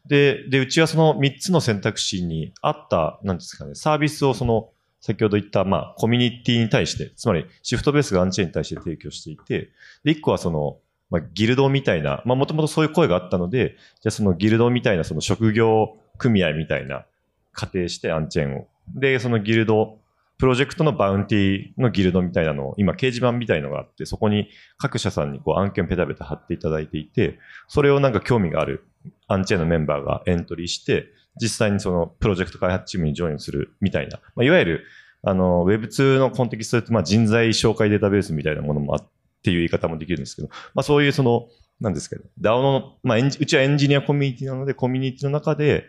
で、で、うちはその3つの選択肢に合った、なんですかね、サービスをその、先ほど言った、まあ、コミュニティに対して、つまり、シフトベースがアンチェーンに対して提供していて、で、1個はその、まあ、ギルドみたいな、まあ、もともとそういう声があったので、じゃそのギルドみたいな、その職業組合みたいな、仮定してアンチェーンを。で、そのギルド、プロジェクトのバウンティーのギルドみたいなのを、今掲示板みたいのがあって、そこに各社さんにこう案件ペタペタ貼っていただいていて、それをなんか興味があるアンチェーンのメンバーがエントリーして、実際にそのプロジェクト開発チームにジョインするみたいな、まあ、いわゆる、あの、Web2 のコンテキスト、まあ、人材紹介データベースみたいなものもあっていう言い方もできるんですけど、まあ、そういうその、なんですけど、DAO の、まあ、うちはエンジニアコミュニティなので、コミュニティの中で、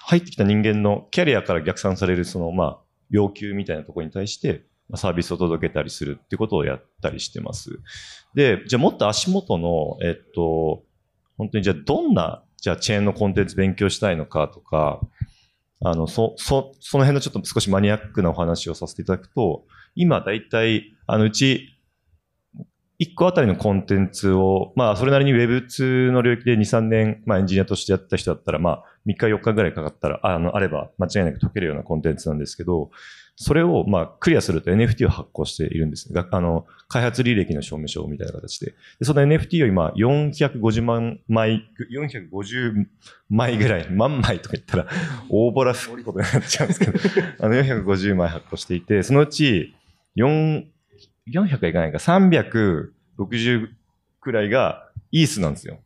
入ってきた人間のキャリアから逆算される、その、まあ、要求みたいなところに対して、サービスを届けたりするってことをやったりしてます。で、じゃあもっと足元の、えっと、本当にじゃあどんな、じゃあチェーンのコンテンツ勉強したいのかとか、あの、そ、そ、その辺のちょっと少しマニアックなお話をさせていただくと、今大体、あの、うち、1個あたりのコンテンツを、まあ、それなりに Web2 の領域で2、3年、まあ、エンジニアとしてやった人だったら、まあ、3日、4日ぐらいかかったら、あの、あれば、間違いなく解けるようなコンテンツなんですけど、それを、まあ、クリアすると NFT を発行しているんです。があの、開発履歴の証明書みたいな形で。でその NFT を今、450万枚、450枚ぐらい、万枚とか言ったら、大ボラ吹くことになっちゃうんですけど、あの、450枚発行していて、そのうち、4、400はいかないか、360くらいがイースなんですよ。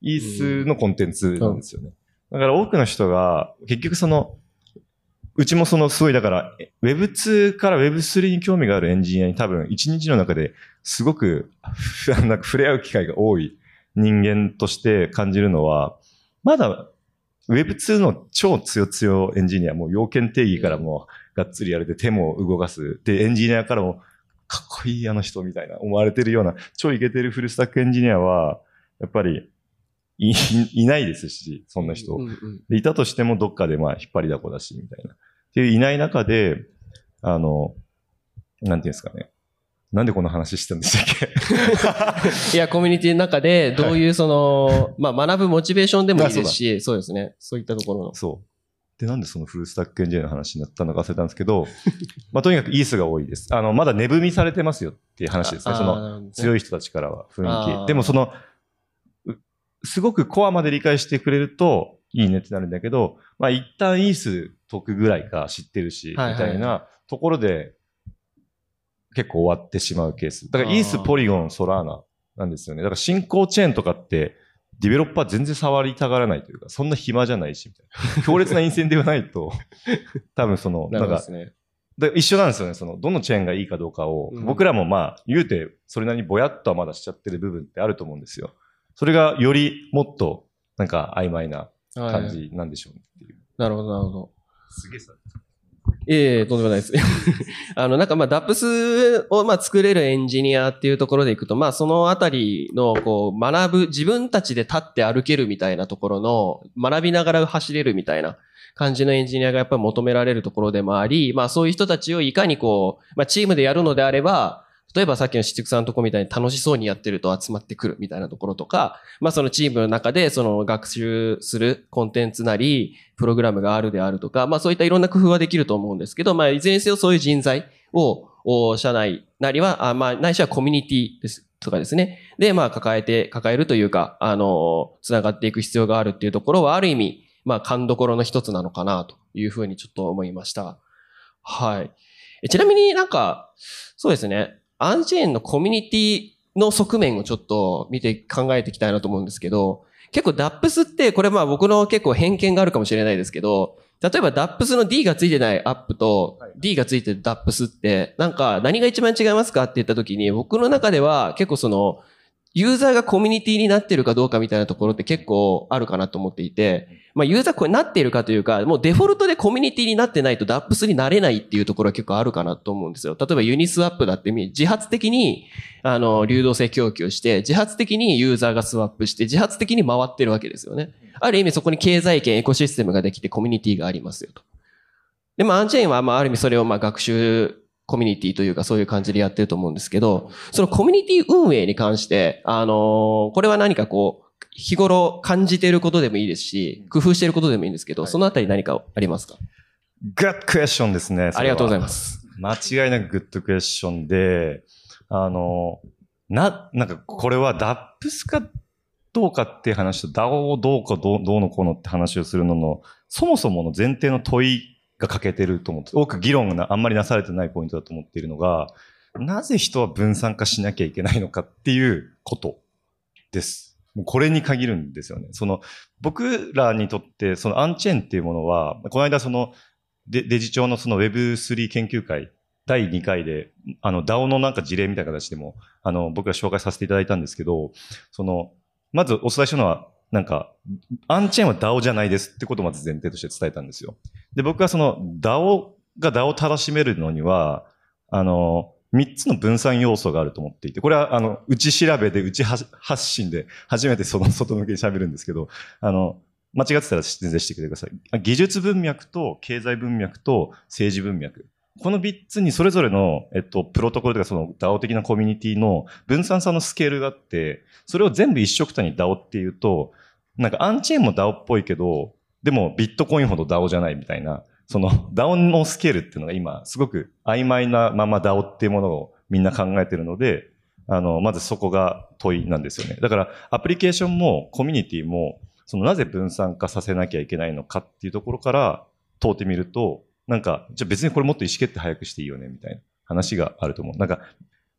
イースのコンテンツなんですよね。だから多くの人が、結局その、うちもそのすごいだから、Web2 から Web3 に興味があるエンジニアに多分一日の中ですごく、なんか触れ合う機会が多い人間として感じるのは、まだ Web2 の超強強エンジニア、もう要件定義からもがっつりやれて手も動かす。で、エンジニアからもかっこいいあの人みたいな思われてるような超イケてるフルスタックエンジニアは、やっぱりい いないですし、そんな人。うんうんでいたとしてもどっかでまあ引っ張りだこだし、みたいな。っていういない中で、あの、なんていうんですかね。なんでこの話してたんでしたっけ？いや、コミュニティの中で、どういうその、まあ、学ぶモチベーションでもいいですし、そうですね。そういったところの。そう。で、なんでそのフルスタックエンジニアの話になったのか忘れたんですけど、まあとにかくイースが多いです。あの、まだ値踏みされてますよっていう話ですね。その、強い。い人たちからは雰囲気。でもその、うすごくコアまで理解してくれるといいねってなるんだけど、まあ一旦イース解くぐらいか知ってるし、はいはいみたいなところで結構終わってしまうケース。だからイース、ポリゴン、ソラーナなんですよね。だから進行チェーンとかって、ディベロッパー全然触りたがらないというか、そんな暇じゃないし、みたいな。強烈なインセンティブないと、多分その、ななんか一緒なんですよね。その、どのチェーンがいいかどうかを、うん僕らもまあ、言うて、それなりにぼやっとはまだしちゃってる部分ってあると思うんですよ。それがよりもっと、なんか曖昧な感はい。じなんでしょうねっていう。なるほど、なるほど。すげえさ。いえいえ、とんでもないです。あの、なんかまあ、DAPS をまあ作れるエンジニアっていうところでいくと、まあ、そのあたりの、こう、学ぶ、自分たちで立って歩けるみたいなところの、学びながら走れるみたいな感じのエンジニアがやっぱり求められるところでもあり、まあ、そういう人たちをいかにこう、まあ、チームでやるのであれば、例えばさっきの七福さんのとこみたいに楽しそうにやってると集まってくるみたいなところとか、まあそのチームの中でその学習するコンテンツなり、プログラムがあるであるとか、まあそういったいろんな工夫はできると思うんですけど、まあいずれにせよそういう人材を、社内なりは、あまあないしはコミュニティです。とかですね。で、まあ抱えて、抱えるというか、あの、つながっていく必要があるっていうところはある意味、まあ勘どころの一つなのかなというふうにちょっと思いました。はい。ちなみになんか、そうですね。アンチェーンのコミュニティの側面をちょっと見て考えていきたいなと思うんですけど、結構 DAPS って、これまあ僕の結構偏見があるかもしれないですけど、例えば DAPS の D がついてないアップと D がついてる DAPS って、なんか何が一番違いますかって言った時に、僕の中では結構その、ユーザーがコミュニティになってるかどうかみたいなところって結構あるかなと思っていて、まあユーザーこれなっているかというか、もうデフォルトでコミュニティになってないと DAPS になれないっていうところは結構あるかなと思うんですよ。例えばユニスワップだってみ自発的にあの流動性供給して、自発的にユーザーがスワップして、自発的に回ってるわけですよね。ある意味そこに経済圏、エコシステムができてコミュニティがありますよと。で、まあアンチェーンはまあある意味それをまあ学習コミュニティというかそういう感じでやってると思うんですけど、そのコミュニティ運営に関して、あのーこれは何かこう、日頃感じていることでもいいですし、工夫していることでもいいんですけど、そのあたり何かありますか？グッドクエスチョンですね。ありがとうございます。間違いなくグッドクエスチョンで、あの、な、なんかこれはダップスかどうかっていう話と DAO をどうかどうどうのこうのって話をするのの、そもそもの前提の問いが欠けてると思って、多く議論があんまりなされてないポイントだと思っているのが、なぜ人は分散化しなきゃいけないのかっていうことです。もうこれに限るんですよね。その、僕らにとって、そのアンチェーンっていうものは、この間その、デデジ庁のその Web3 研究会第2回で、あの DAO のなんか事例みたいな形でも、あの、僕ら紹介させていただいたんですけど、その、まずお伝えしたのは、なんか、アンチェーンは DAO じゃないですってことをまず前提として伝えたんですよ。で、僕はその DAO が DAO を正しめるのには、あの、3つの分散要素があると思っていて、これは、あの、内調べで、内発発信で、初めてその外向けに喋るんですけど、あの、間違ってたら全然してください。技術文脈と経済文脈と政治文脈。この3つにそれぞれの、えっと、プロトコルとかその DAO 的なコミュニティの分散さのスケールがあって、それを全部一緒くたに DAO っていうと、なんかアンチェーンも DAO っぽいけど、でもビットコインほど DAO じゃないみたいな、その DAO のスケールっていうのが今すごく曖昧なまま DAO っていうものをみんな考えてるので、あの、まずそこが問いなんですよね。だからアプリケーションもコミュニティも、そのなぜ分散化させなきゃいけないのかっていうところから問うてみると、なんか、じゃあ別にこれもっと意思決定早くしていいよね、みたいな話があると思う。なんか、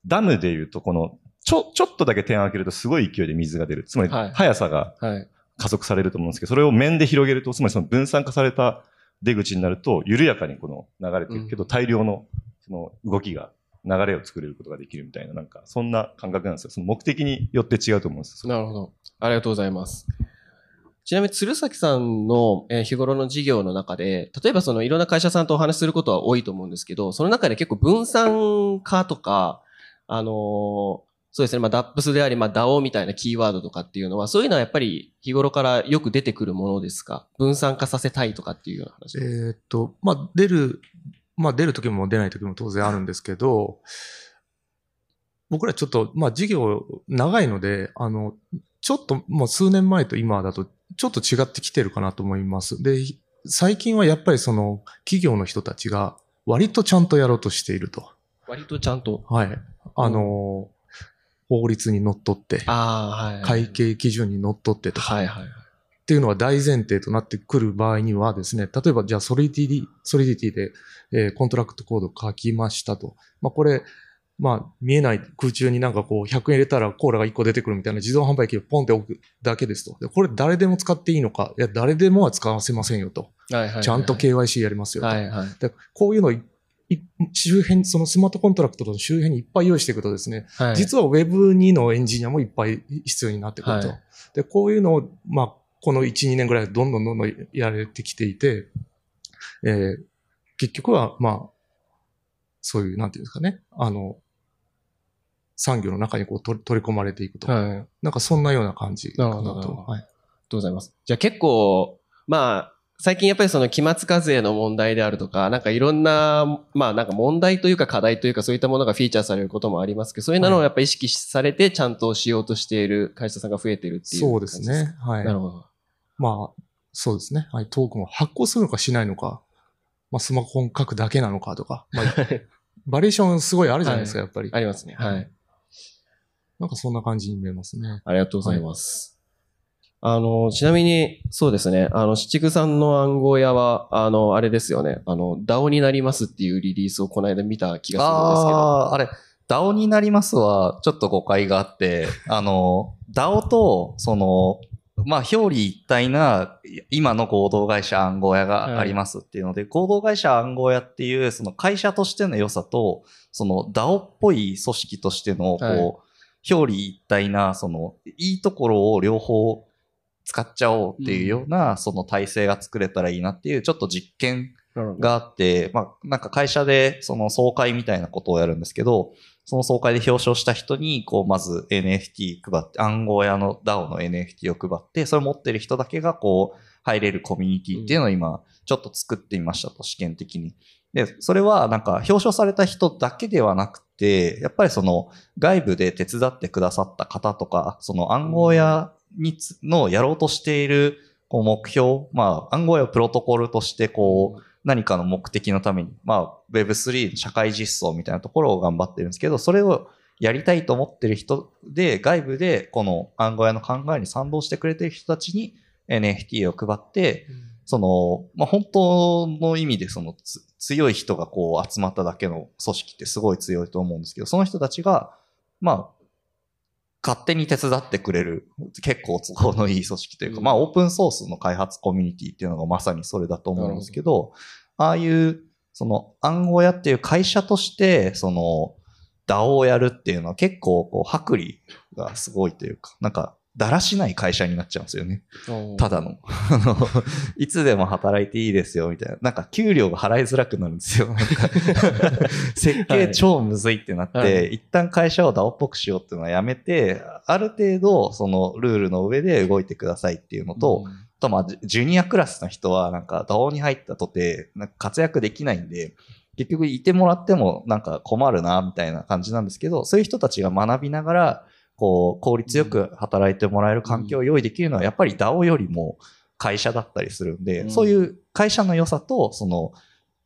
ダムで言うと、この、ちょ、ちょっとだけ点を開けるとすごい勢いで水が出る。つまりはい、速さがはい。加速されると思うんですけど、それを面で広げると、つまりその分散化された出口になると、緩やかにこの流れていくけど、大量のその動きが、流れを作れることができるみたいな、なんか、そんな感覚なんですよ。その目的によって違うと思うんですよ。なるほど。ありがとうございます。ちなみに、鶴崎さんのえー日頃の事業の中で、例えばそのいろんな会社さんとお話しすることは多いと思うんですけど、その中で結構分散化とか、あのーそうですね、まあ、DAPS であり、まあ、DAO みたいなキーワードとかっていうのは、そういうのはやっぱり日頃からよく出てくるものですか？分散化させたいとかっていうような話。えーっと、まあ、出る、まあ、出る時も出ない時も当然あるんですけど、僕らちょっと、まあ、事業長いので、あの、ちょっと、もう数年前と今だと、ちょっと違ってきてるかなと思います。で、最近はやっぱりその、企業の人たちが、割とちゃんとやろうとしていると。割とちゃんと。はい。あの、法律にのっとって、はい。会計基準にのっとってとか、はいはい。っていうのは大前提となってくる場合にはですね、例えばじゃあ Solidity、Solidity で、えー contract code 書きましたと。まあこれ、まあ見えない空中になんかこう100円入れたらコーラが1個出てくるみたいな自動販売機をポンって置くだけですと。でこれ誰でも使っていいのかいや、誰でもは使わせませんよと。はいはいはい。ちゃんと KYC やりますよと。はいはい。でこういうのをいい周辺、その smart contract の周辺にいっぱい用意していくとですね、はい。実は Web2 のエンジニアもいっぱい必要になってくると。はいで、こういうのを、まあ、この1、2年ぐらいどんどんどんどんやられてきていて、えー結局は、まあ、そういう、なんていうんですかね、あの、産業の中にこう取り取り込まれていくと。はい。ありがなんかそんなような感じかななるほどなると。ほどはい。とうございます。じゃあ結構、まあ、最近やっぱりその期末課税の問題であるとか、なんかいろんな、まあなんか問題というか課題というかそういったものがフィーチャーされることもありますけど、そういうのをやっぱ意識されてちゃんとしようとしている会社さんが増えているっていうそうで。すね。はい。なるほど。まあ、そうですね。はい。トークンを発行するのかしないのか、まあ、スマホに書くだけなのかとか、まあ、バリエーションすごいあるじゃないですか、やっぱり。ありますね。はい。なんかそんな感じに見えますね。ありがとうございます。あの、ちなみに、そうですね。あの、七九さんの暗号屋は、あの、あれですよね。あの、DAO になりますっていうリリースをこの間見た気がするんですけど。ああー、あれ、DAO になりますは、ちょっと誤解があって、あの、DAO と、その、まあ、表裏一体な、今の合同会社暗号屋がありますっていうので、合同会社暗号屋っていう、その会社としての良さと、その DAO っぽい組織としての、こう、はい表裏一体な、その、いいところを両方使っちゃおうっていうような、その体制が作れたらいいなっていう、ちょっと実験があって、まあ、なんか会社でその総会みたいなことをやるんですけど、その総会で表彰した人に、こう、まず NFT 配って、暗号屋の DAO の NFT を配って、それ持ってる人だけがこう、入れるコミュニティっていうのを今、ちょっと作ってみましたと、試験的に。で、それはなんか表彰された人だけではなくて、やっぱりその外部で手伝ってくださった方とか、その暗号屋につのやろうとしているこう目標、まあ暗号屋をプロトコルとしてこう何かの目的のために、まあ Web3 の社会実装みたいなところを頑張ってるんですけど、それをやりたいと思ってる人で、外部でこの暗号屋の考えに賛同してくれてる人たちに NFT を配って、その、まあ、本当の意味でそのつ強い人がこう集まっただけの組織ってすごい強いと思うんですけど、その人たちが、まあ、勝手に手伝ってくれる、結構都合のいい組織というか、うん。まあ、オープンソースの開発コミュニティっていうのがまさにそれだと思うんですけど、ああいう、その暗号屋っていう会社として、その、DAO をやるっていうのは結構こう、薄利がすごいというか、なんか、だらしない会社になっちゃうんですよね。ただの。あの、いつでも働いていいですよ、みたいな。なんか、給料が払いづらくなるんですよ。設計超むずいってなって、はい一旦会社を DAO っぽくしようっていうのはやめて、ある程度、そのルールの上で動いてくださいっていうのと、あと、まあ、ジュジュニアクラスの人は、なんか、DAO に入ったとて、なんか活躍できないんで、結局いてもらってもなんか困るな、みたいな感じなんですけど、そういう人たちが学びながら、こう、効率よく働いてもらえる環境を用意できるのは、やっぱり DAO よりも会社だったりするんで、うん。そういう会社の良さと、その、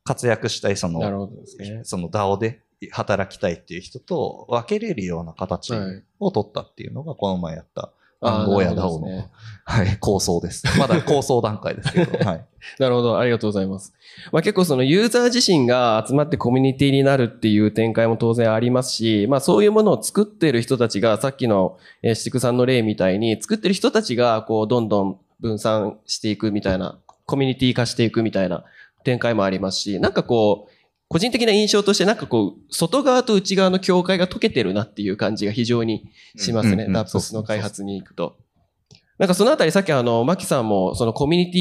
活躍したい、そなるの、ほどですね。その DAO で働きたいっていう人と分けれるような形はい。を取ったっていうのが、この前やったあやなる DAO の、ねはい、構想です。まだ構想段階ですけど、はい。なるほど、ありがとうございます。まあ、結構そのユーザー自身が集まってコミュニティになるっていう展開も当然ありますし、まあそういうものを作ってる人たちが、さっきのえー七久さんの例みたいに、作ってる人たちがこうどんどん分散していくみたいな、コミュニティ化していくみたいな展開もありますし、なんかこう、個人的な印象としてなんかこう、外側と内側の境界が解けてるなっていう感じが非常にしますね。ダップスの開発に行くと。なんかそのあたりさっきあの、マキさんもそのコミュニテ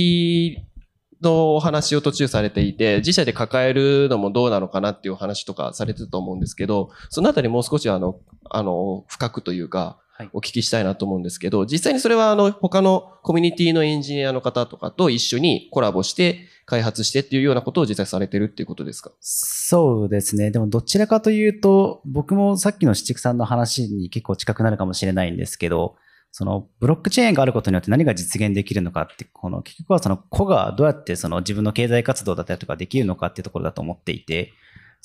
ィのお話を途中されていて、自社で抱えるのもどうなのかなっていうお話とかされてたと思うんですけど、そのあたりもう少しあの、あの、深くというかはい、お聞きしたいなと思うんですけど、実際にそれはあの、他のコミュニティのエンジニアの方とかと一緒にコラボして開発してっていうようなことを実際されてるっていうことですか？そうですね。でもどちらかというと、僕もさっきの七久さんの話に結構近くなるかもしれないんですけど、そのブロックチェーンがあることによって何が実現できるのかって、この結局はその個がどうやってその自分の経済活動だったりとかできるのかっていうところだと思っていて、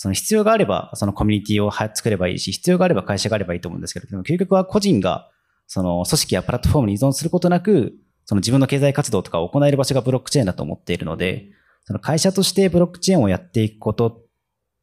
その必要があればそのコミュニティをは作ればいいし、必要があれば会社があればいいと思うんですけど、でも究極は個人がその組織やプラットフォームに依存することなく、その自分の経済活動とかを行える場所がブロックチェーンだと思っているので、その会社としてブロックチェーンをやっていくこと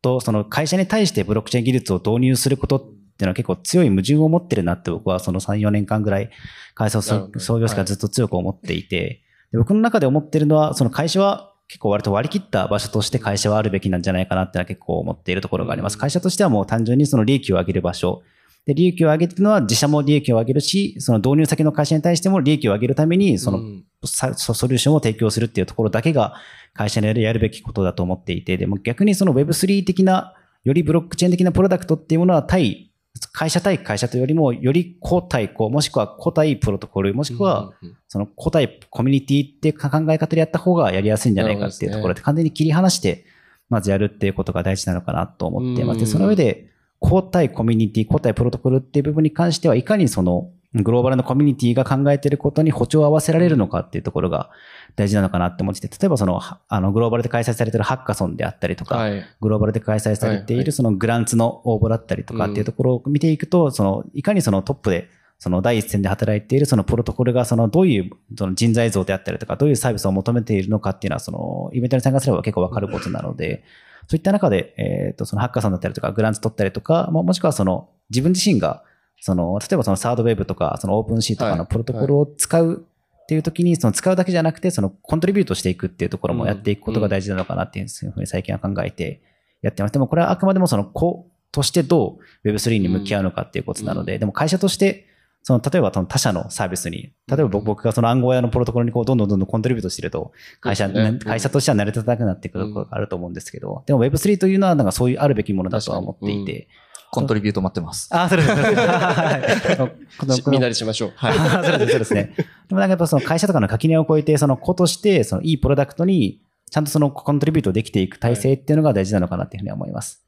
と、その会社に対してブロックチェーン技術を導入することっていうのは結構強い矛盾を持ってるなって僕はその3、4年間ぐらい会社を創業してからずっと強く思っていて、で僕の中で思ってるのは、その会社は結構割と割り切った場所として会社はあるべきなんじゃないかなってのは結構思っているところがあります。うん会社としてはもう単純にその利益を上げる場所。で、利益を上げてるのは自社も利益を上げるし、その導入先の会社に対しても利益を上げるために、そのソソリューションを提供するっていうところだけが会社にやるべきことだと思っていて、でも逆にその Web3 的な、よりブロックチェーン的なプロダクトっていうものは対、会社対会社というよりも、より個対個、もしくは個対プロトコル、もしくは、その個対コミュニティって考え方でやった方がやりやすいんじゃないかっていうところで、完全に切り離して、まずやるっていうことが大事なのかなと思っています。で、うん。その上で、個対コミュニティ、個対プロトコルっていう部分に関しては、いかにその、グローバルなコミュニティが考えていることに歩調を合わせられるのかっていうところが大事なのかなって思ってて、例えばその、はあの、グローバルで開催されているハッカソンであったりとか、はい。グローバルで開催されていはいはいるそのグランツの応募だったりとかっていうところを見ていくと、そのいかにそのトップでその第一線で働いているそのプロトコルがそのどういうその人材像であったりとか、どういうサービスを求めているのかっていうのはそのイベントに参加すれば結構わかることなので、そういった中で、えっとそのハッカーさんだったりとか、グランツ取ったりとか、ももしくはその自分自身がその例えばそのサードウェブとか、そのオープンシーとかはい。のプロトコルを使うっていう時に、その使うだけじゃなくて、そのコントリビュートしていくっていうところもやっていくことが大事なのかなっていうふうに最近は考えてやってます。でもこれはあくまでもその子としてどう Web3 に向き合うのかっていうことなので、でも会社として、その例えばその他社のサービスに、例えば僕僕がその暗号屋のプロトコルにこうどんどんどんどんコントリビュートしてると、会社、会社としては成り立たなくなっていくところがあると思うんですけど、でも Web3 というのはなんかそういうあるべきものだとは思っていて、コントリビュート待ってます。あ、そうです。そうですはいこの しみんなでしましょう。はい。そうですそうですね。でもなんかやっぱその会社とかの垣根を越えて、その子として、そのいいプロダクトに、ちゃんとそのコントリビュートできていく体制っていうのが大事なのかなっていうふうには思います。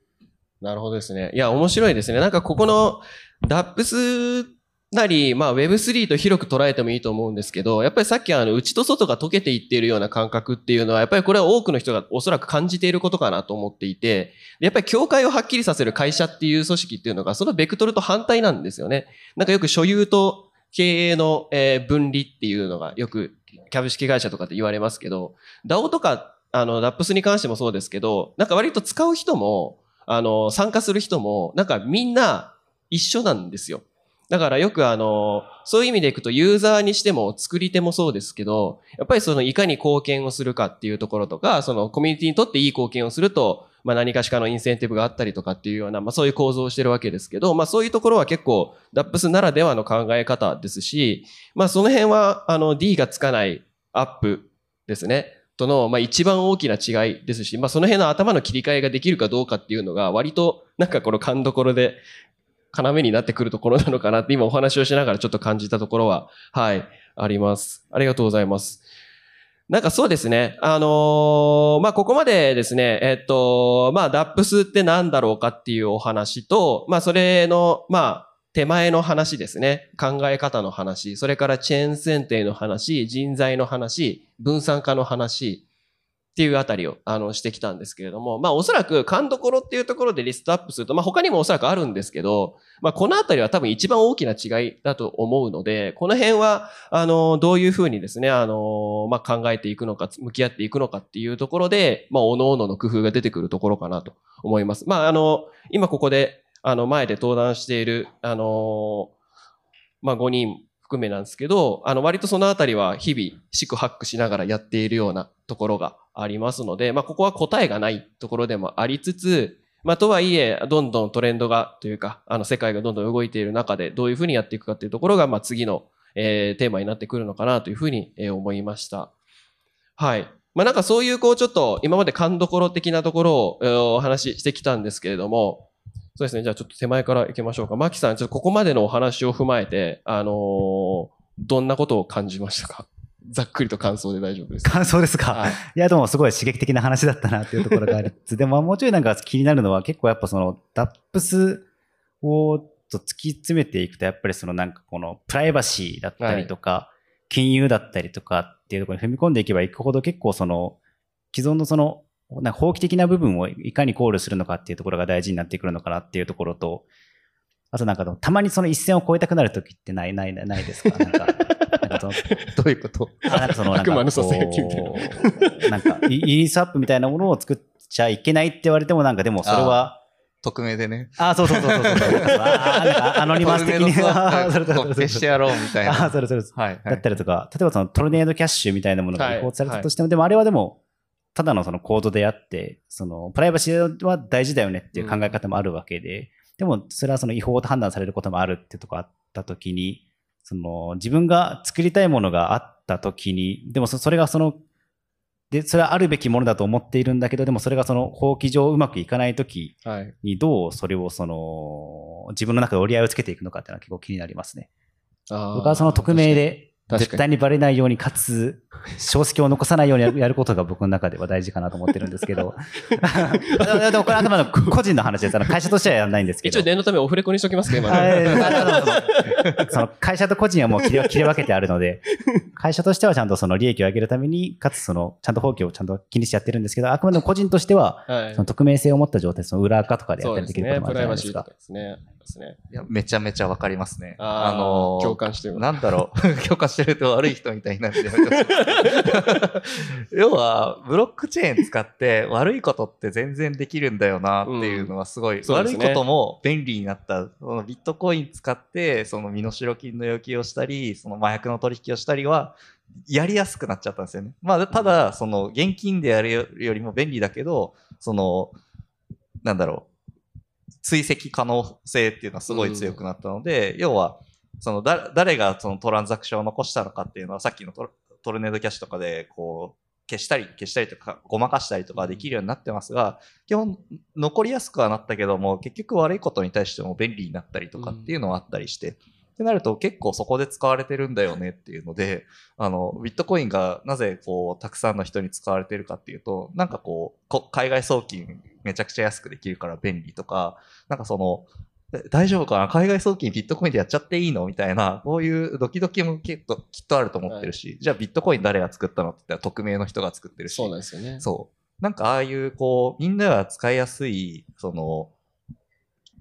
なるほどですね。いや、面白いですね。なんかここの DAPS なり、まあ Web3 と広く捉えてもいいと思うんですけど、やっぱりさっきあの内と外が溶けていっているような感覚っていうのは、やっぱりこれは多くの人がおそらく感じていることかなと思っていて、やっぱり境界をはっきりさせる会社っていう組織っていうのが、そのベクトルと反対なんですよね。なんかよく所有と経営の、分離っていうのがよく株式会社とかって言われますけど、DAO とか、あの、DAPS に関してもそうですけど、なんか割と使う人も、あの、参加する人も、なんかみんな一緒なんですよ。だからよくあの、そういう意味でいくとユーザーにしても作り手もそうですけど、やっぱりそのいかに貢献をするかっていうところとか、そのコミュニティにとっていい貢献をすると、まあ何かしかのインセンティブがあったりとかっていうような、まあそういう構造をしてるわけですけど、まあそういうところは結構 DAPS ならではの考え方ですし、まあその辺はあの D がつかないアップですね。との、まあ一番大きな違いですし、まあその辺の頭の切り替えができるかどうかっていうのが割となんかこの勘どころで要になってくるところなのかなって今お話をしながらちょっと感じたところは、はい、あります。ありがとうございます。なんかそうですね。あのーまあ、ここまでですね、えっと、まあ、DAPS って何だろうかっていうお話と、まあ、それの、まあ、手前の話ですね。考え方の話、それからチェーン選定の話、人材の話、分散化の話、っていうあたりを、あの、してきたんですけれども、まあ、おそらく、勘どころっていうところでリストアップすると、まあ、他にもおそらくあるんですけど、まあ、このあたりは多分一番大きな違いだと思うので、この辺は、あの、どういうふうにですね、あの、まあ、考えていくのか、向き合っていくのかっていうところで、まあ、各々の工夫が出てくるところかなと思います。まあ、あの、今ここで、あの、前で登壇している、あの、まあ、5人含めなんですけど、あの、割とそのあたりは日々、四苦八苦しながらやっているようなところがありますので、まあ、ここは答えがないところでもありつつ、まあ、とはいえ、どんどんトレンドが、というか、あの、世界がどんどん動いている中で、どういうふうにやっていくかというところが、まあ、次の、えーテーマになってくるのかなというふうに、えー思いました。はい。まあ、なんかそういう、こう、ちょっと、今まで勘どころ的なところを、お話ししてきたんですけれども、そうですね。じゃあちょっと手前から行きましょうか。マキさん、ちょっとここまでのお話を踏まえて、あのーどんなことを感じましたか？ざっくりと感想で大丈夫です。感想ですか、はい。いや、でもすごい刺激的な話だったなっていうところがありつつ、でももうちょいなんか気になるのは結構やっぱその DAPS をと突き詰めていくと、やっぱりそのなんかこのプライバシーだったりとか、金融だったりとかっていうところに踏み込んでいけばいくほど結構その既存のそのなんか法規的な部分をいかに考慮するのかっていうところが大事になってくるのかなっていうところと、あとなんかたまにその一線を越えたくなるときってない、ない、ないですか？なんか、どういうこと？あなんかそのなんかなこうなんかイイリースアップみたいなものを作っちゃいけないって言われてもなんかでもそれは、匿名でね。あそうそうそうそうそう。あアノニマス的に。消してやろうみたいな。あーそれそれはい、はいだったりとか、例えばそのトルネードキャッシュみたいなものがはい違法されたとしても、でもあれはでも、ただのそのコードであって、そのプライバシーは大事だよねっていう考え方もあるわけで、でもそれはその違法と判断されることもあるってところあったときに、その自分が作りたいものがあったときに、でもそそれがその、で、それはあるべきものだと思っているんだけど、でもそれがその法規上うまくいかないときはい。にどうそれをその、自分の中で折り合いをつけていくのかっていうのは結構気になりますね。僕はその匿名で絶対にバレないように、かつ、証跡を残さないようにやることが僕の中では大事かなと思ってるんですけど。でもこれあくまでも個人の話です。会社としてはやらないんですけど。一応念のためオフレコにしときますか、今はいね。会社と個人はもう切り分けてあるので、会社としてはちゃんとその利益を上げるために、かつその、ちゃんと法規をちゃんと気にしてやってるんですけど、あくまでも個人としては、はいその匿名性を持った状態、その裏垢とかでやったりできることもあプライバシーとるじゃないですか。すね。ですね。いやめちゃめちゃわかりますね。あーのー共感してるなんだろう。共感してると悪い人みたいになって 要は、ブロックチェーン使って悪いことって全然できるんだよなっていうのはすごい、悪いそうですねことも便利になった。そのビットコイン使って、その身代金の要求をしたり、その麻薬の取引をしたりは、やりやすくなっちゃったんですよね。まあ、ただ、その、現金でやるよりも便利だけど、その、なんだろう、追跡可能性っていうのはすごい強くなったので、要は、そのだ誰がそのトランザクションを残したのかっていうのはさっきのトルトルネードキャッシュとかでこう消したり消したりとかごまかしたりとかできるようになってますが基本残りやすくはなったけども結局悪いことに対しても便利になったりとかっていうのはあったりして、ってなると結構そこで使われてるんだよねっていうので、あの、ビットコインがなぜこう、たくさんの人に使われてるかっていうと、なんかこう、こ海外送金めちゃくちゃ安くできるから便利とか、なんかその、え大丈夫かな？海外送金ビットコインでやっちゃっていいの？みたいな、こういうドキドキもきっときっとあると思ってるし、じゃあビットコイン誰が作ったのって言ったら匿名の人が作ってるし。そうなんですよね。そう。なんかああいう、こう、みんなが使いやすい、その、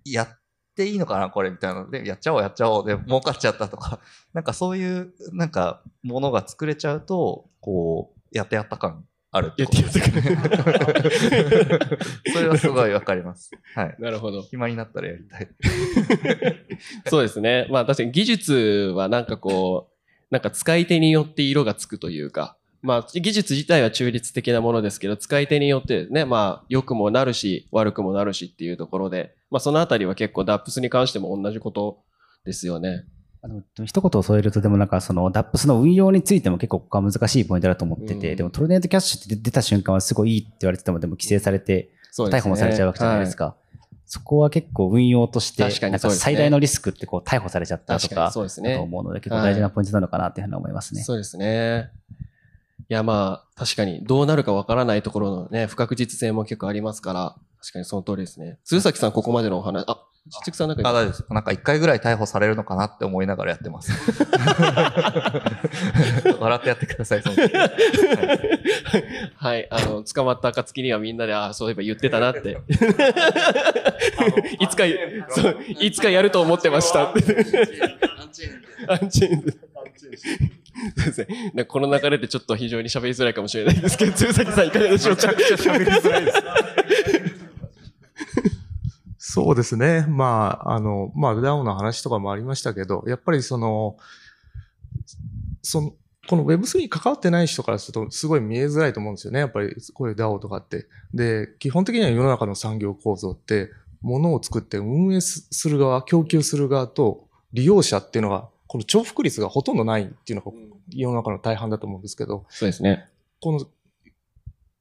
やっていいのかなこれみたいなので、やっちゃおうやっちゃおうで、儲かっちゃったとか、なんかそういう、なんか、ものが作れちゃうと、こう、やってやった感あるってことですね。それはすごいわかります。はい。なるほど。暇になったらやりたい。そうですね。まあ確かに技術はなんかこう、なんか使い手によって色がつくというか、まあ技術自体は中立的なものですけど、使い手によってね、まあ良くもなるし、悪くもなるしっていうところで、まあそのあたりは結構 DAPS に関しても同じことですよね。あの一言添えると、でもなんかその DAPS の運用についても結構ここは難しいポイントだと思ってて、うんでもトルネードキャッシュって出た瞬間はすごいいいって言われてても、でも規制されて、逮捕もされちゃうわけじゃないですか。そこは結構運用として、なんか最大のリスクってこう逮捕されちゃったと確かにか、そうですねだと思うので、結構大事なポイントなのかなっていうふうに思いますね。そうですね。いやまあ確かにどうなるかわからないところのね、不確実性も結構ありますから、確かにその通りですね。鈴崎さんここまでのお話、あ、ちつくさんなんかあ、大丈夫です。なんか一回ぐらい逮捕されるのかなって思いながらやってます。笑ってやってください、その時はいはい、あの、捕まった暁にはみんなで、あそういえば言ってたなって。いつか、そう、いつかやると思ってました。アンチェーンで。そうですね。なんかこの流れでちょっと非常に喋りづらいかもしれないですけど、鶴崎さんいかがでしょうか？そうですね。まあ、あの、まあ、ダウンの話とかもありましたけど、やっぱりその、その、この Web3 に関わってない人からすると、すごい見えづらいと思うんですよね。やっぱり、こういう DAO とかって。で、基本的には世の中の産業構造って、物を作って運営する側、供給する側と利用者っていうのが、この重複率がほとんどないっていうのが世の中の大半だと思うんですけど、そうですね。この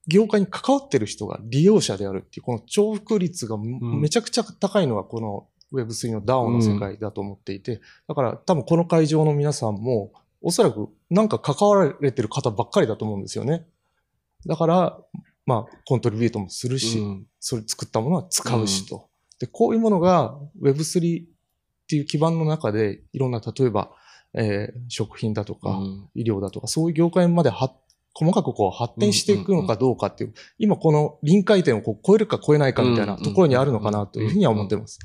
業界に関わってる人が利用者であるっていう、この重複率がんめちゃくちゃ高いのがこの Web3 の DAO の世界だと思っていて、だから多分この会場の皆さんも、おそらくなんか関わられてる方ばっかりだと思うんですよね。だから、まあ、コントリビュートもするし、うんそれ作ったものは使うしと。で、こういうものが Web3 っていう基盤の中で、いろんな、例えば、えー食品だとか、うん医療だとか、そういう業界までは細かくこう発展していくのかどうかっていう、今この臨界点をこう超えるか超えないかみたいなところにあるのかなというふうには思ってます。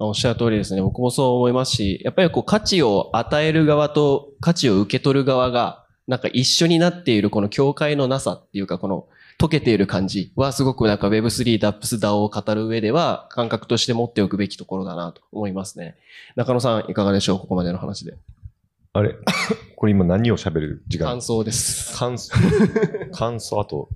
おっしゃる通りですね。僕もそう思いますし、やっぱりこう価値を与える側と価値を受け取る側が、なんか一緒になっているこの境界のなさっていうか、この溶けている感じはすごくなんか Web3、DAPS、DAO を語る上では感覚として持っておくべきところだなと思いますね。中野さんいかがでしょう？ここまでの話で。あれ？これ今何を喋る時間？感想です。感想、感想、あと、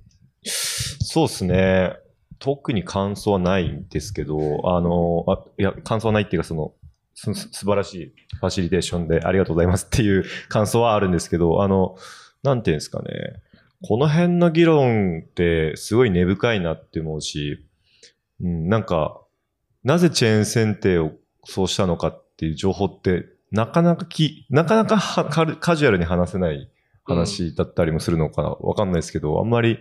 そうですね。特に感想はないんですけど、あの、あいや、感想はないっていうか、その、す素晴らしいファシリテーションでありがとうございますっていう感想はあるんですけど、あの、なんていうんですかね。この辺の議論ってすごい根深いなって思うし、うん、なんか、なぜチェーン選定をそうしたのかっていう情報って、なかなかき、なかなかカジュアルに話せない話だったりもするのかなわかんないですけど、あんまり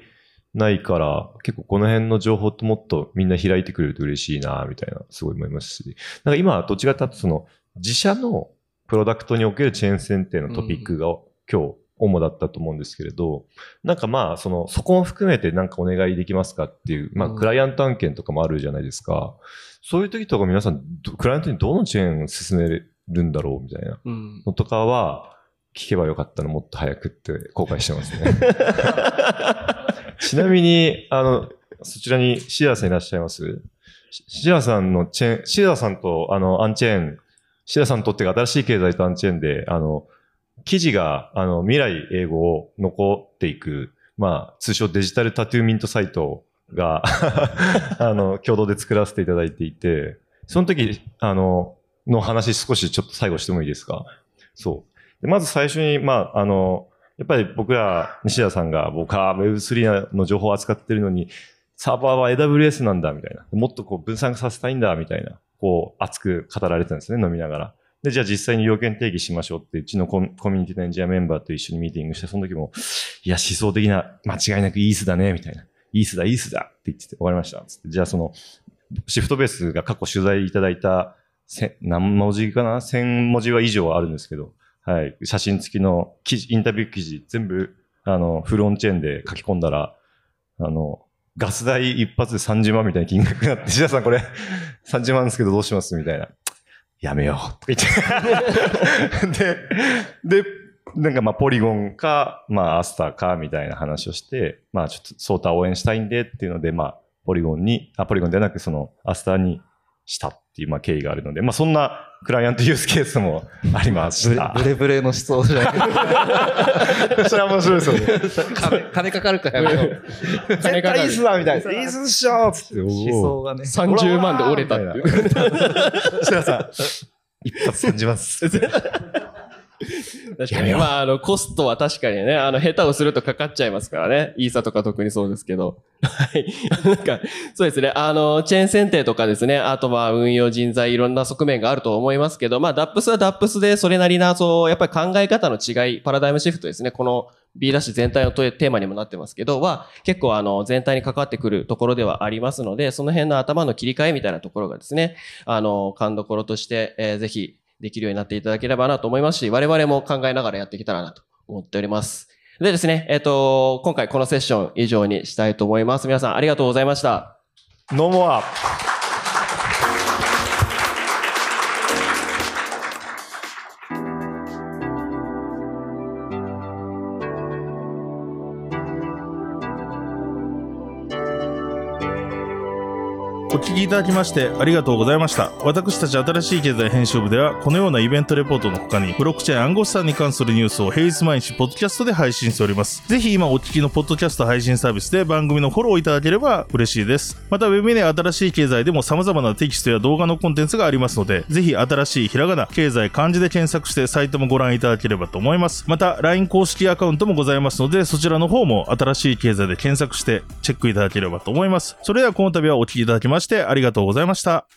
ないから、結構この辺の情報ってもっとみんな開いてくれると嬉しいな、みたいな、すごい思いますし。なんか今、どっちかというと、その、自社のプロダクトにおけるチェーン選定のトピックが今日、主だったと思うんですけれど、なんかまあ、その、そこも含めてなんかお願いできますかっていう、まあ、うんクライアント案件とかもあるじゃないですか。そういう時とか皆さん、どクライアントにどのチェーンを進めるんだろうみたいなうん。のとかは、聞けばよかったのもっと早くって後悔してますね。ちなみに、あの、そちらにシアさんいらっしゃいます？しシアさんのチェーン、シアさんとあの、アンチェーン、シアさんとって新しい経済とアンチェーンで、あの、記事が、あの、未来英語を残っていく、まあ、通称デジタルタトゥーミントサイトが、あの、共同で作らせていただいていて、その時、あの、の話少しちょっと最後してもいいですか？そう。でまず最初に、まあ、あの、やっぱり僕ら、西田さんが、僕は Web3 の情報を扱ってるのに、サーバーは AWS なんだ、みたいな。もっとこう分散させたいんだ、みたいな。こう、熱く語られてたんですね、飲みながら。で、じゃあ実際に要件定義しましょうって、うちのコミュニティのエンジニアメンバーと一緒にミーティングして、その時も、いや、思想的な、間違いなくイースだね、みたいな。イースだ、イースだって言ってて、わかりました。つって、じゃあその、シフトベースが過去取材いただいた、何文字かな ?1000 文字は以上あるんですけど、はい。写真付きの記事、インタビュー記事、全部、あの、フルオンチェーンで書き込んだら、あの、ガス代一発で30万みたいな金額になって、シダさんこれ30万ですけどどうします？みたいな。やめよう。とか言って。で、で、なんかまあポリゴンか、まあアスターかみたいな話をして、まあちょっとソータ応援したいんでっていうので、まあポリゴンに、あ、ポリゴンではなくそのアスターにしたっていうまあ経緯があるので、まあそんなクライアントユースケースも ありました。ブレブレの思想じゃない それは面白いですよね。金金かかるからやめよう。金かかる絶対いいっすなみたいな。いいっすっしょつって。思想がね。30万で折れたっていう。設楽さん、一発30万っす。確かに。まあ、あの、コストは確かにね、あの、下手をするとかかっちゃいますからね。イーサとか特にそうですけど。はい。なんか、そうですね。あの、チェーン選定とかですね。あとは運用人材、いろんな側面があると思いますけど、まあ、DAPS は DAPS でそれなりな、そう、やっぱり考え方の違い、パラダイムシフトですね。この B ダッシュ全体のテーマにもなってますけど、は、結構あの、全体に関わってくるところではありますので、その辺の頭の切り替えみたいなところがですね、あの、勘どころとして、えーぜひ、できるようになっていただければなと思いますし、我々も考えながらやっていけたらなと思っております。でですね、えっ、と、今回このセッション以上にしたいと思います。皆さんありがとうございました。NOMOR! お聞きいただきましてありがとうございました。私たち新しい経済編集部では、このようなイベントレポートの他に、ブロックチェーン暗号資産に関するニュースを平日毎日ポッドキャストで配信しております。ぜひ今お聞きのポッドキャスト配信サービスで番組のフォローいただければ嬉しいです。また、ウェブで新しい経済でも様々なテキストや動画のコンテンツがありますので、ぜひ新しいひらがな、経済漢字で検索してサイトもご覧いただければと思います。また、LINE 公式アカウントもございますので、そちらの方も新しい経済で検索してチェックいただければと思います。それではこの度はお聞きいただきましてしてありがとうございました。